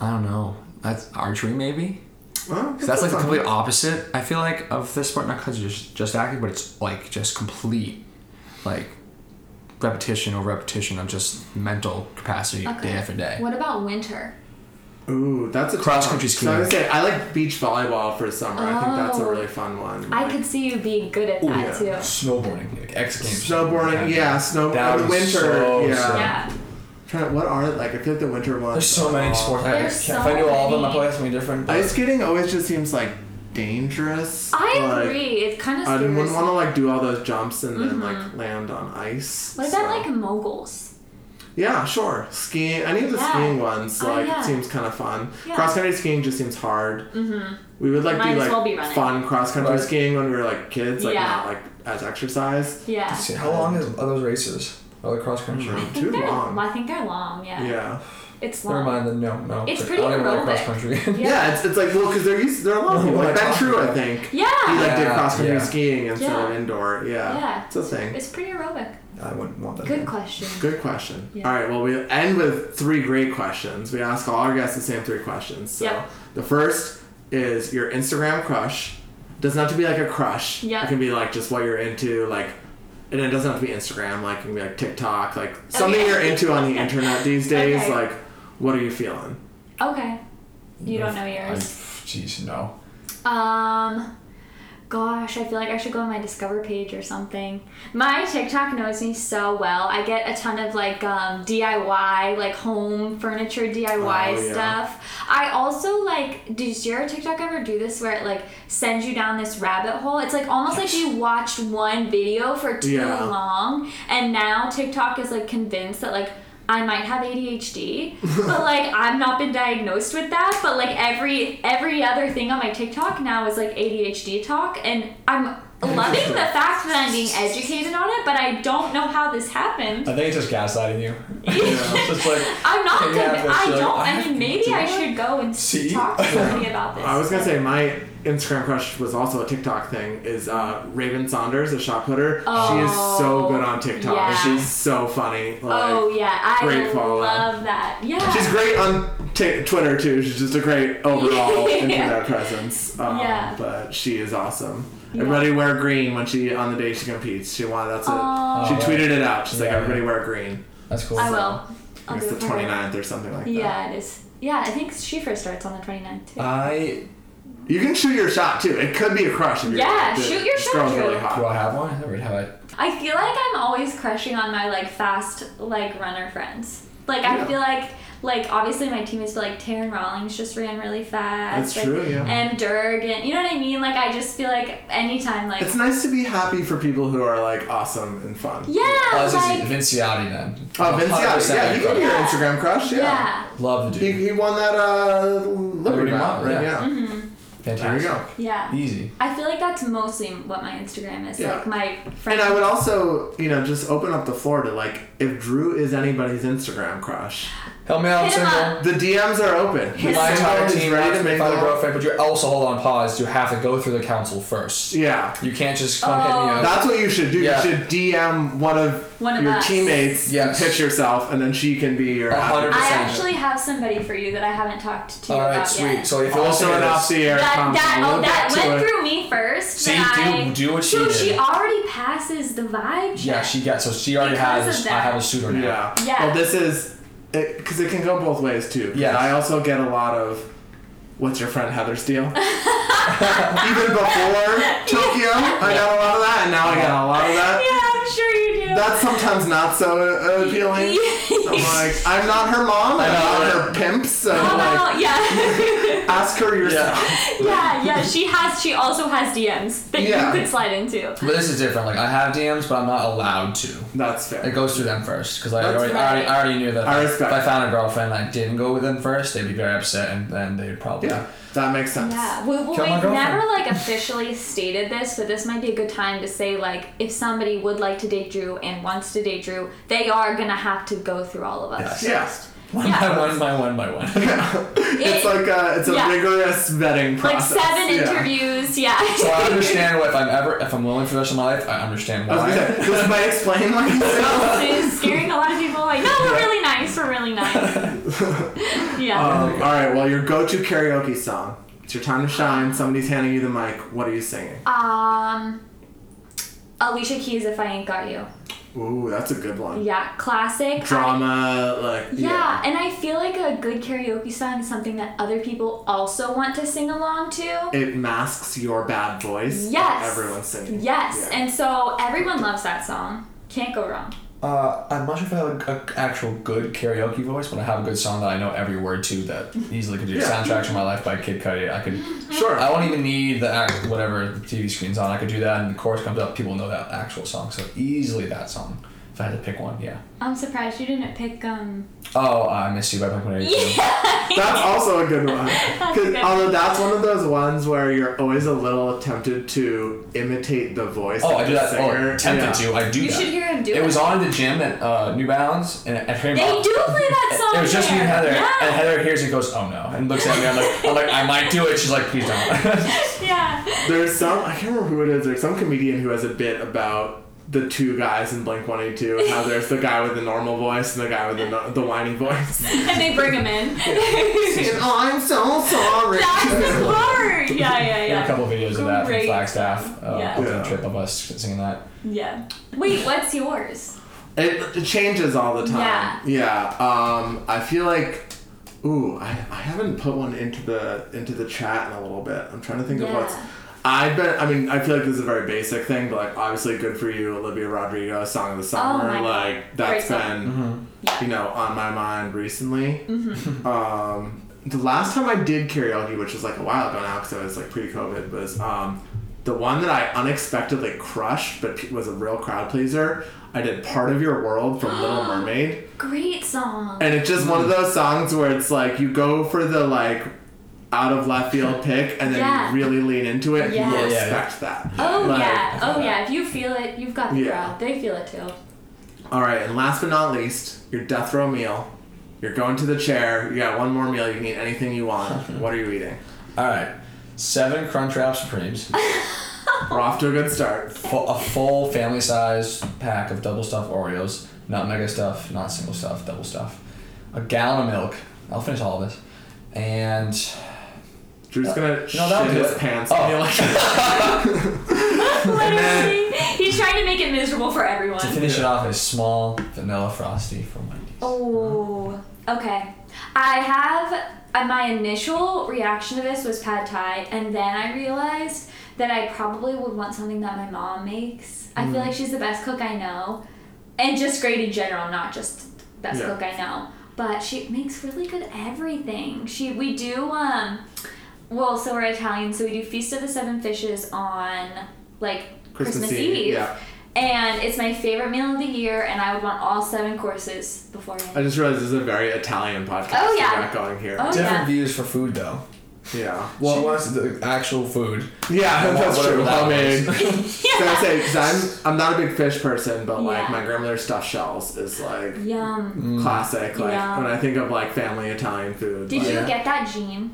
I don't know. That's archery maybe. Well, 'Cause that's like the complete opposite. I feel like of this sport, not because it's just just acting, but it's like just complete, like repetition over repetition of just mental capacity day after day. What about winter? Ooh, that's a cross country one. So I would skiing. say I like beach volleyball for summer. I think that's a Oh. really fun one. I Like, could see you being good at that yeah. too. Snowboarding, like X Games. Snowboarding, yeah, snow. That uh, was winter, so yeah. sick. Yeah. Trying to, what are it like? I feel like the winter ones. There's so many are- sports. I, There's if so I knew all of them, I many. probably have something different. but- Ice skating always just seems like dangerous. I like, agree. It kind of I scares wouldn't want to like do all those jumps and then Mhm. like land on ice. What about like moguls? Yeah, sure. Skiing. Any of the Yeah. skiing ones Oh, like yeah. seems kind of fun. Yeah. Cross country skiing just seems hard. Mm-hmm. We would like Might do like well be fun cross country Right. skiing when we were like kids, like Yeah. not like as exercise. Yeah. How long is, are those races? Are they cross country? Mhm. Too they're, long. I think they're long. Yeah. Yeah. It's Never mind. Then no, no. It's I pretty don't even like aerobic. cross country. Yeah. Yeah, it's, it's like well because they're used. There are a lot of people What like am Ben True, I think. Yeah. He like did cross country yeah. skiing instead of Yeah. indoor. Yeah. Yeah. It's a thing. It's pretty aerobic. I wouldn't want that. Good then. question. Good question. Yeah. All right, well, we end with three great questions. We ask all our guests the same three questions. So Yep. the first is your Instagram crush. Doesn't have to be like a crush. Yeah. It can be like just what you're into, like, and it doesn't have to be Instagram. Like, it can be like TikTok, like something Okay. you're into on the [laughs] internet these days. Okay. Like, what are you feeling? Okay. You don't know I- yours. Jeez, no. Um, gosh, I feel like I should go on my Discover page or something. My TikTok knows me so well. I get a ton of like um, DIY, like home furniture DIY Oh, yeah. stuff. I also like. Did your TikTok ever do this where it like sends you down this rabbit hole? It's like almost like you watched one video for too Yeah. long, and now TikTok is like convinced that like. I might have ADHD, but like I've not been diagnosed with that. But like every every other thing on my TikTok now is like ADHD talk, and I'm loving the fact that I'm being educated on it. But I don't know how this happened. I think it's just gaslighting you. [laughs] Yeah. [laughs] just like I'm not. Yeah, conv- I you're like, don't. I I mean, maybe I should go and See? talk to somebody about this. I was gonna say my Instagram crush was also a TikTok thing. Is uh, Raven Saunders, a shot putter. she is so Oh, good on TikTok. yeah. She's so funny. Like, Oh yeah, I great follow. love that. Yeah. She's great on t- Twitter too. She's just a great overall [laughs] Yeah. internet presence. Um, Yeah. But she is awesome. Yeah. Everybody wear green when she on the day she competes. She wanted that's it. Aw. She Oh, tweeted it out. She's like Yeah. everybody wear green. that's cool. I will. I I'll think do it's the for her. 29th or something like that. Yeah, it is. Yeah, I think she first starts on the 29th too. I You can shoot your shot too. It could be a crush if you're Yeah, the- shoot your this shot, girl's really Drew. hot. do I have one? I never have I. I feel like I'm always crushing on my like fast like runner friends. Like I Yeah. feel like like obviously my teammates feel like Taryn Rawlings just ran really fast. That's like, true, yeah. And Durg and you know what I mean? Like I just feel like anytime like It's nice to be happy for people who are like awesome and fun. Yeah, Oh, this is like Vince Ciattei then. Oh, Vince, yeah, 100% yeah, he can be your Instagram crush. Yeah. yeah. Love the He, dude. he won that uh, Liberty Liberty Mount, Mount, right? yeah. Yeah. There Fantastic. you go. Yeah. Easy. I feel like that's mostly what my Instagram is. Yeah. Like my And. I would also, you know, just open up the floor to like, if Drew is anybody's Instagram crush, Help me out, I'm Hit single. up. the DMs are open. He's My single, entire team ready wants to me to find a girlfriend, but you also hold on pause. You have to go through the council first. Yeah. You can't just come hit me Oh. up. That's what you should do. Yeah. You should DM one of, One of your us. teammates, Yes. pitch yourself, and then she can be your A hundred I percent. actually have somebody for you that I haven't talked to you All right, about sweet. yet. So if you Also listen an to off this, the air that comment. that oh, We'll oh that get to went it. through me first. See, but do- I, do what she so did. she already passes the vibe check. yeah, she got so she already Because has. I that. have a suitor now. Yeah. Yeah. Well, this is because it, can go both ways too. Yeah, I also get a lot of. What's your friend Heather Steele? [laughs] Even before Tokyo, I got a lot of that, and now I got a lot of that. Yeah, I'm sure you do. That's sometimes not so uh, appealing. [laughs] I'm like, I'm not her mom. I'm not her pimp. So Oh, like, yeah. [laughs] ask her yourself. [laughs] yeah, yeah. She has. She also has DMs that Yeah. you could slide into. But this is different. Like I have DMs, but I'm not allowed to. That's fair. It goes through them first because I That's already, I already, I already knew that I if I found a girlfriend and I didn't go with them first, they'd be very upset, and then they'd probably. Yeah, that makes sense. Yeah, we, well, Kill my we've girlfriend. never like officially stated this, but this might be a good time to say like if somebody would like to date Drew and wants to date Drew, they are gonna have to go through all of us. Yes. One Yeah. by one by one by one. yeah. [laughs] It's It- like a, it's a yeah. rigorous vetting process. like seven Yeah. interviews. Yeah. so I understand [laughs] what if I'm ever if I'm willing for the rest of my life, I understand I was why. gonna say, this might explain why [laughs] he's single. it's scaring a lot of people. Like, no, we're really nice. We're really nice. yeah. Um, all right. Well, your go-to karaoke song. It's your time to shine. Somebody's handing you the mic. What are you singing? Um, Alicia Keys, if I ain't got you. Ooh, that's a good one. Yeah, classic. I- Drama, like yeah, and I feel like a good karaoke song is something that other people also want to sing along to. It masks your bad voice. Yes. Everyone's singing. Yes, Yeah. and so everyone loves that song. Can't go wrong. Uh, I'm not sure if I have an actual good karaoke voice, but I have a good song that I know every word to that easily could do. Yeah. Soundtrack to My Life by Kid Cudi. I could. Sure. I won't even need the act, whatever the TV screen's on. I could do that, and the chorus comes up. People know that actual song, so easily that song. If I had to pick one, yeah. I'm surprised you didn't pick um. Oh, I Miss You by Blink 182. [laughs] That's also a good one. [laughs] a 'Cause good although that's one of those ones where you're always a little tempted to imitate the voice. Oh, of I do the that. Singer. Oh, tempted Yeah. to. I do You that. should hear him do it. It was on the gym at uh, New Balance, and at Harry They Potter- do play that song. It was just me and. Heather, Yeah. and Heather hears it and goes, "Oh no," and looks at me. I'm like, "I'm like, I might do it." She's like, "Please don't." [laughs] yeah. There's some I can't remember who it is. There's some comedian who has a bit about the two guys in Blink 182 and how there's the guy with the normal voice and the guy with the no- the whiny voice. [laughs] And they bring him in. And [laughs] I'm so sorry. That's the part. Yeah, yeah, There are a couple of videos of that from Great. Flagstaff. Uh, Yeah. ultimate Yeah. trip of us singing that. Yeah. Wait, what's yours? It, it changes all the time. Yeah. Yeah. Um, I feel like, ooh, I, I haven't put one into the into the chat in a little bit. I'm trying to think of Yeah. What's. I've been. I mean, I feel like this is a very basic thing, but like obviously, good for you, Olivia Rodrigo, "Song of the Summer." Oh my God. like that's Great song. been, Yeah. you know, on my mind recently. Mm-hmm. Um, the last time I did karaoke, which was like a while ago now, because it was like pre-COVID, was um, the one that I unexpectedly crushed, but was a real crowd pleaser. I did "Part of Your World" from [gasps] Little Mermaid. Great song. And it's just one of those songs where it's like you go for the like out of left field [laughs] pick and then Yeah. really lean into it. Yeah. You Yeah, yeah. respect that. Oh Like- yeah, oh yeah. If you feel it, you've got the Yeah. crowd. They feel it too. All right, and last but not least, your death row meal. You're going to the chair. You got one more meal. You can eat anything you want. [laughs] what are you eating? All right, seven Crunchwrap Supremes, [laughs] We're off to a good start. full, a full family size pack of double stuffed Oreos, not mega stuff, not single stuff, double stuff, a gallon of milk. I'll finish all of this, and Drew's gonna You know, that'll shit his it. pants. Oh. And you're like, [laughs] [laughs] Literally, [laughs] he's trying to make it miserable for everyone. to finish it off, a small vanilla frosty from Wendy's. Oh, okay. I have uh, my initial reaction to this was pad thai, and then I realized that I probably would want something that my mom makes. I Mm. feel like she's the best cook I know, and just great in general, not just best Yeah. cook I know. but she makes really good everything. She we do um, well, so we're Italian, so we do Feast of the Seven Fishes on like Christmas, Eve. Yeah. And it's my favorite meal of the year, and I would want all seven courses beforehand. I just realized this is a very Italian podcast. Oh, we yeah. got going here. Oh, Different yeah. views for food though. Yeah. Well, what's the actual food? Yeah, And that's true. that I mean, was. so I say, cause I'm I'm not a big fish person, but like my grandmother's stuffed shells is like Yum. Mm. classic. Like Yeah. when I think of like family Italian food. Did like, you get that gene?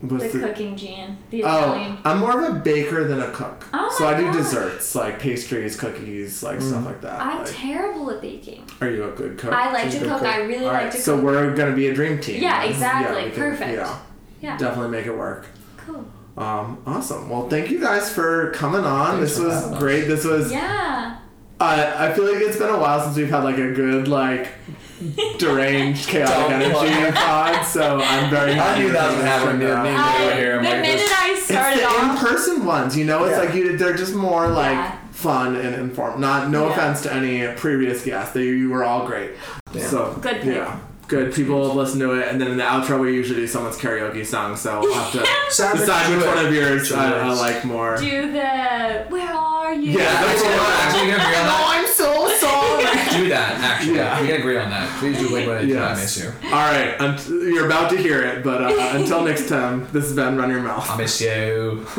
What's The the- cooking gene. The Italian. Oh, I'm more of a baker than a cook. Oh so I do God. desserts like pastries, cookies, like stuff like that. I'm like, terrible at baking. are you a good cook? I like She's to good cook. I really All like right, to so cook. So we're gonna be a dream team. Yeah, exactly. we can- Perfect. Yeah, Yeah. definitely make it work. Cool. Um, awesome. Well, thank you guys for coming on. Thanks this was having great. This was. Yeah. Uh, I feel like it's been a while since we've had like a good like deranged chaotic Don't energy worry. pod. So I'm very I happy. knew that was this gonna happen. turned out. I, here, the I'm like minute this- I It's started the off, in-person ones, you know. It's Yeah. like you, they're just more like Yeah. fun and informed. Not no Yeah. offense to any previous guests, they you were all great. So Good pick. yeah, good. People listen to it, and then in the outro we usually do someone's karaoke song. So I'll have to [laughs] decide which one of yours I. I like more. do the where are you? Yeah, that's Actually, what no, actually, we can agree on. I'm so sorry. Do that. Actually, Yeah. we can agree on that. Please do Blink One Eighty Two. I Yes. miss you. All right, unt- you're about to hear it, but uh, until next time, this has been Run Your Mouth. I miss you. [laughs]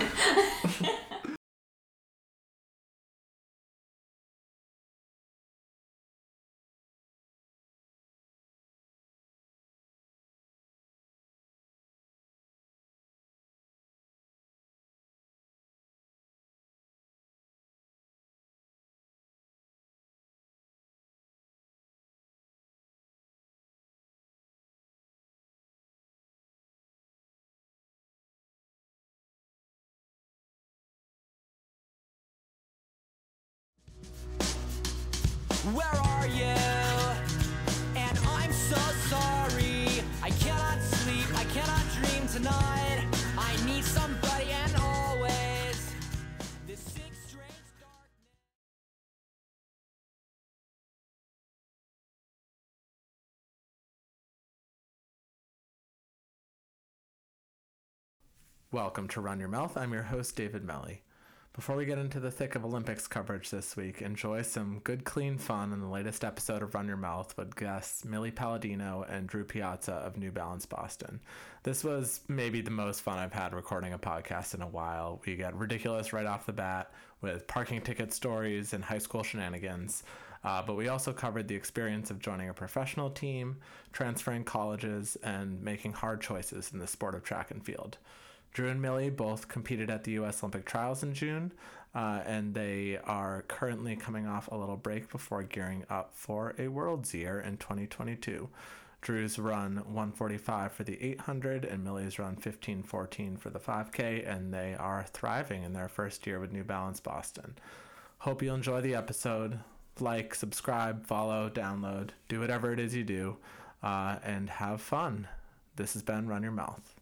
Welcome to Run Your Mouth. I'm your host, David Melly. Before we get into the thick of Olympics coverage this week, enjoy some good, clean fun in the latest episode of Run Your Mouth with guests Millie Paladino and Drew Piazza of New Balance Boston. This was maybe the most fun I've had recording a podcast in a while. We get ridiculous right off the bat with parking ticket stories and high school shenanigans. Uh, but we also covered the experience of joining a professional team, transferring colleges, and making hard choices in the sport of track and field. Drew and Millie both competed at the U.S. Olympic trials in June, uh, and they are currently coming off a little break before gearing up for a World's Year in 2022. Drew's run 145 for the 800 and Millie's run 1514 for the 5K, and they are thriving in their first year with New Balance Boston. Hope you enjoy the episode. Like, subscribe, follow, download, do whatever it is you do, uh, and have fun. This has been Run Your Mouth.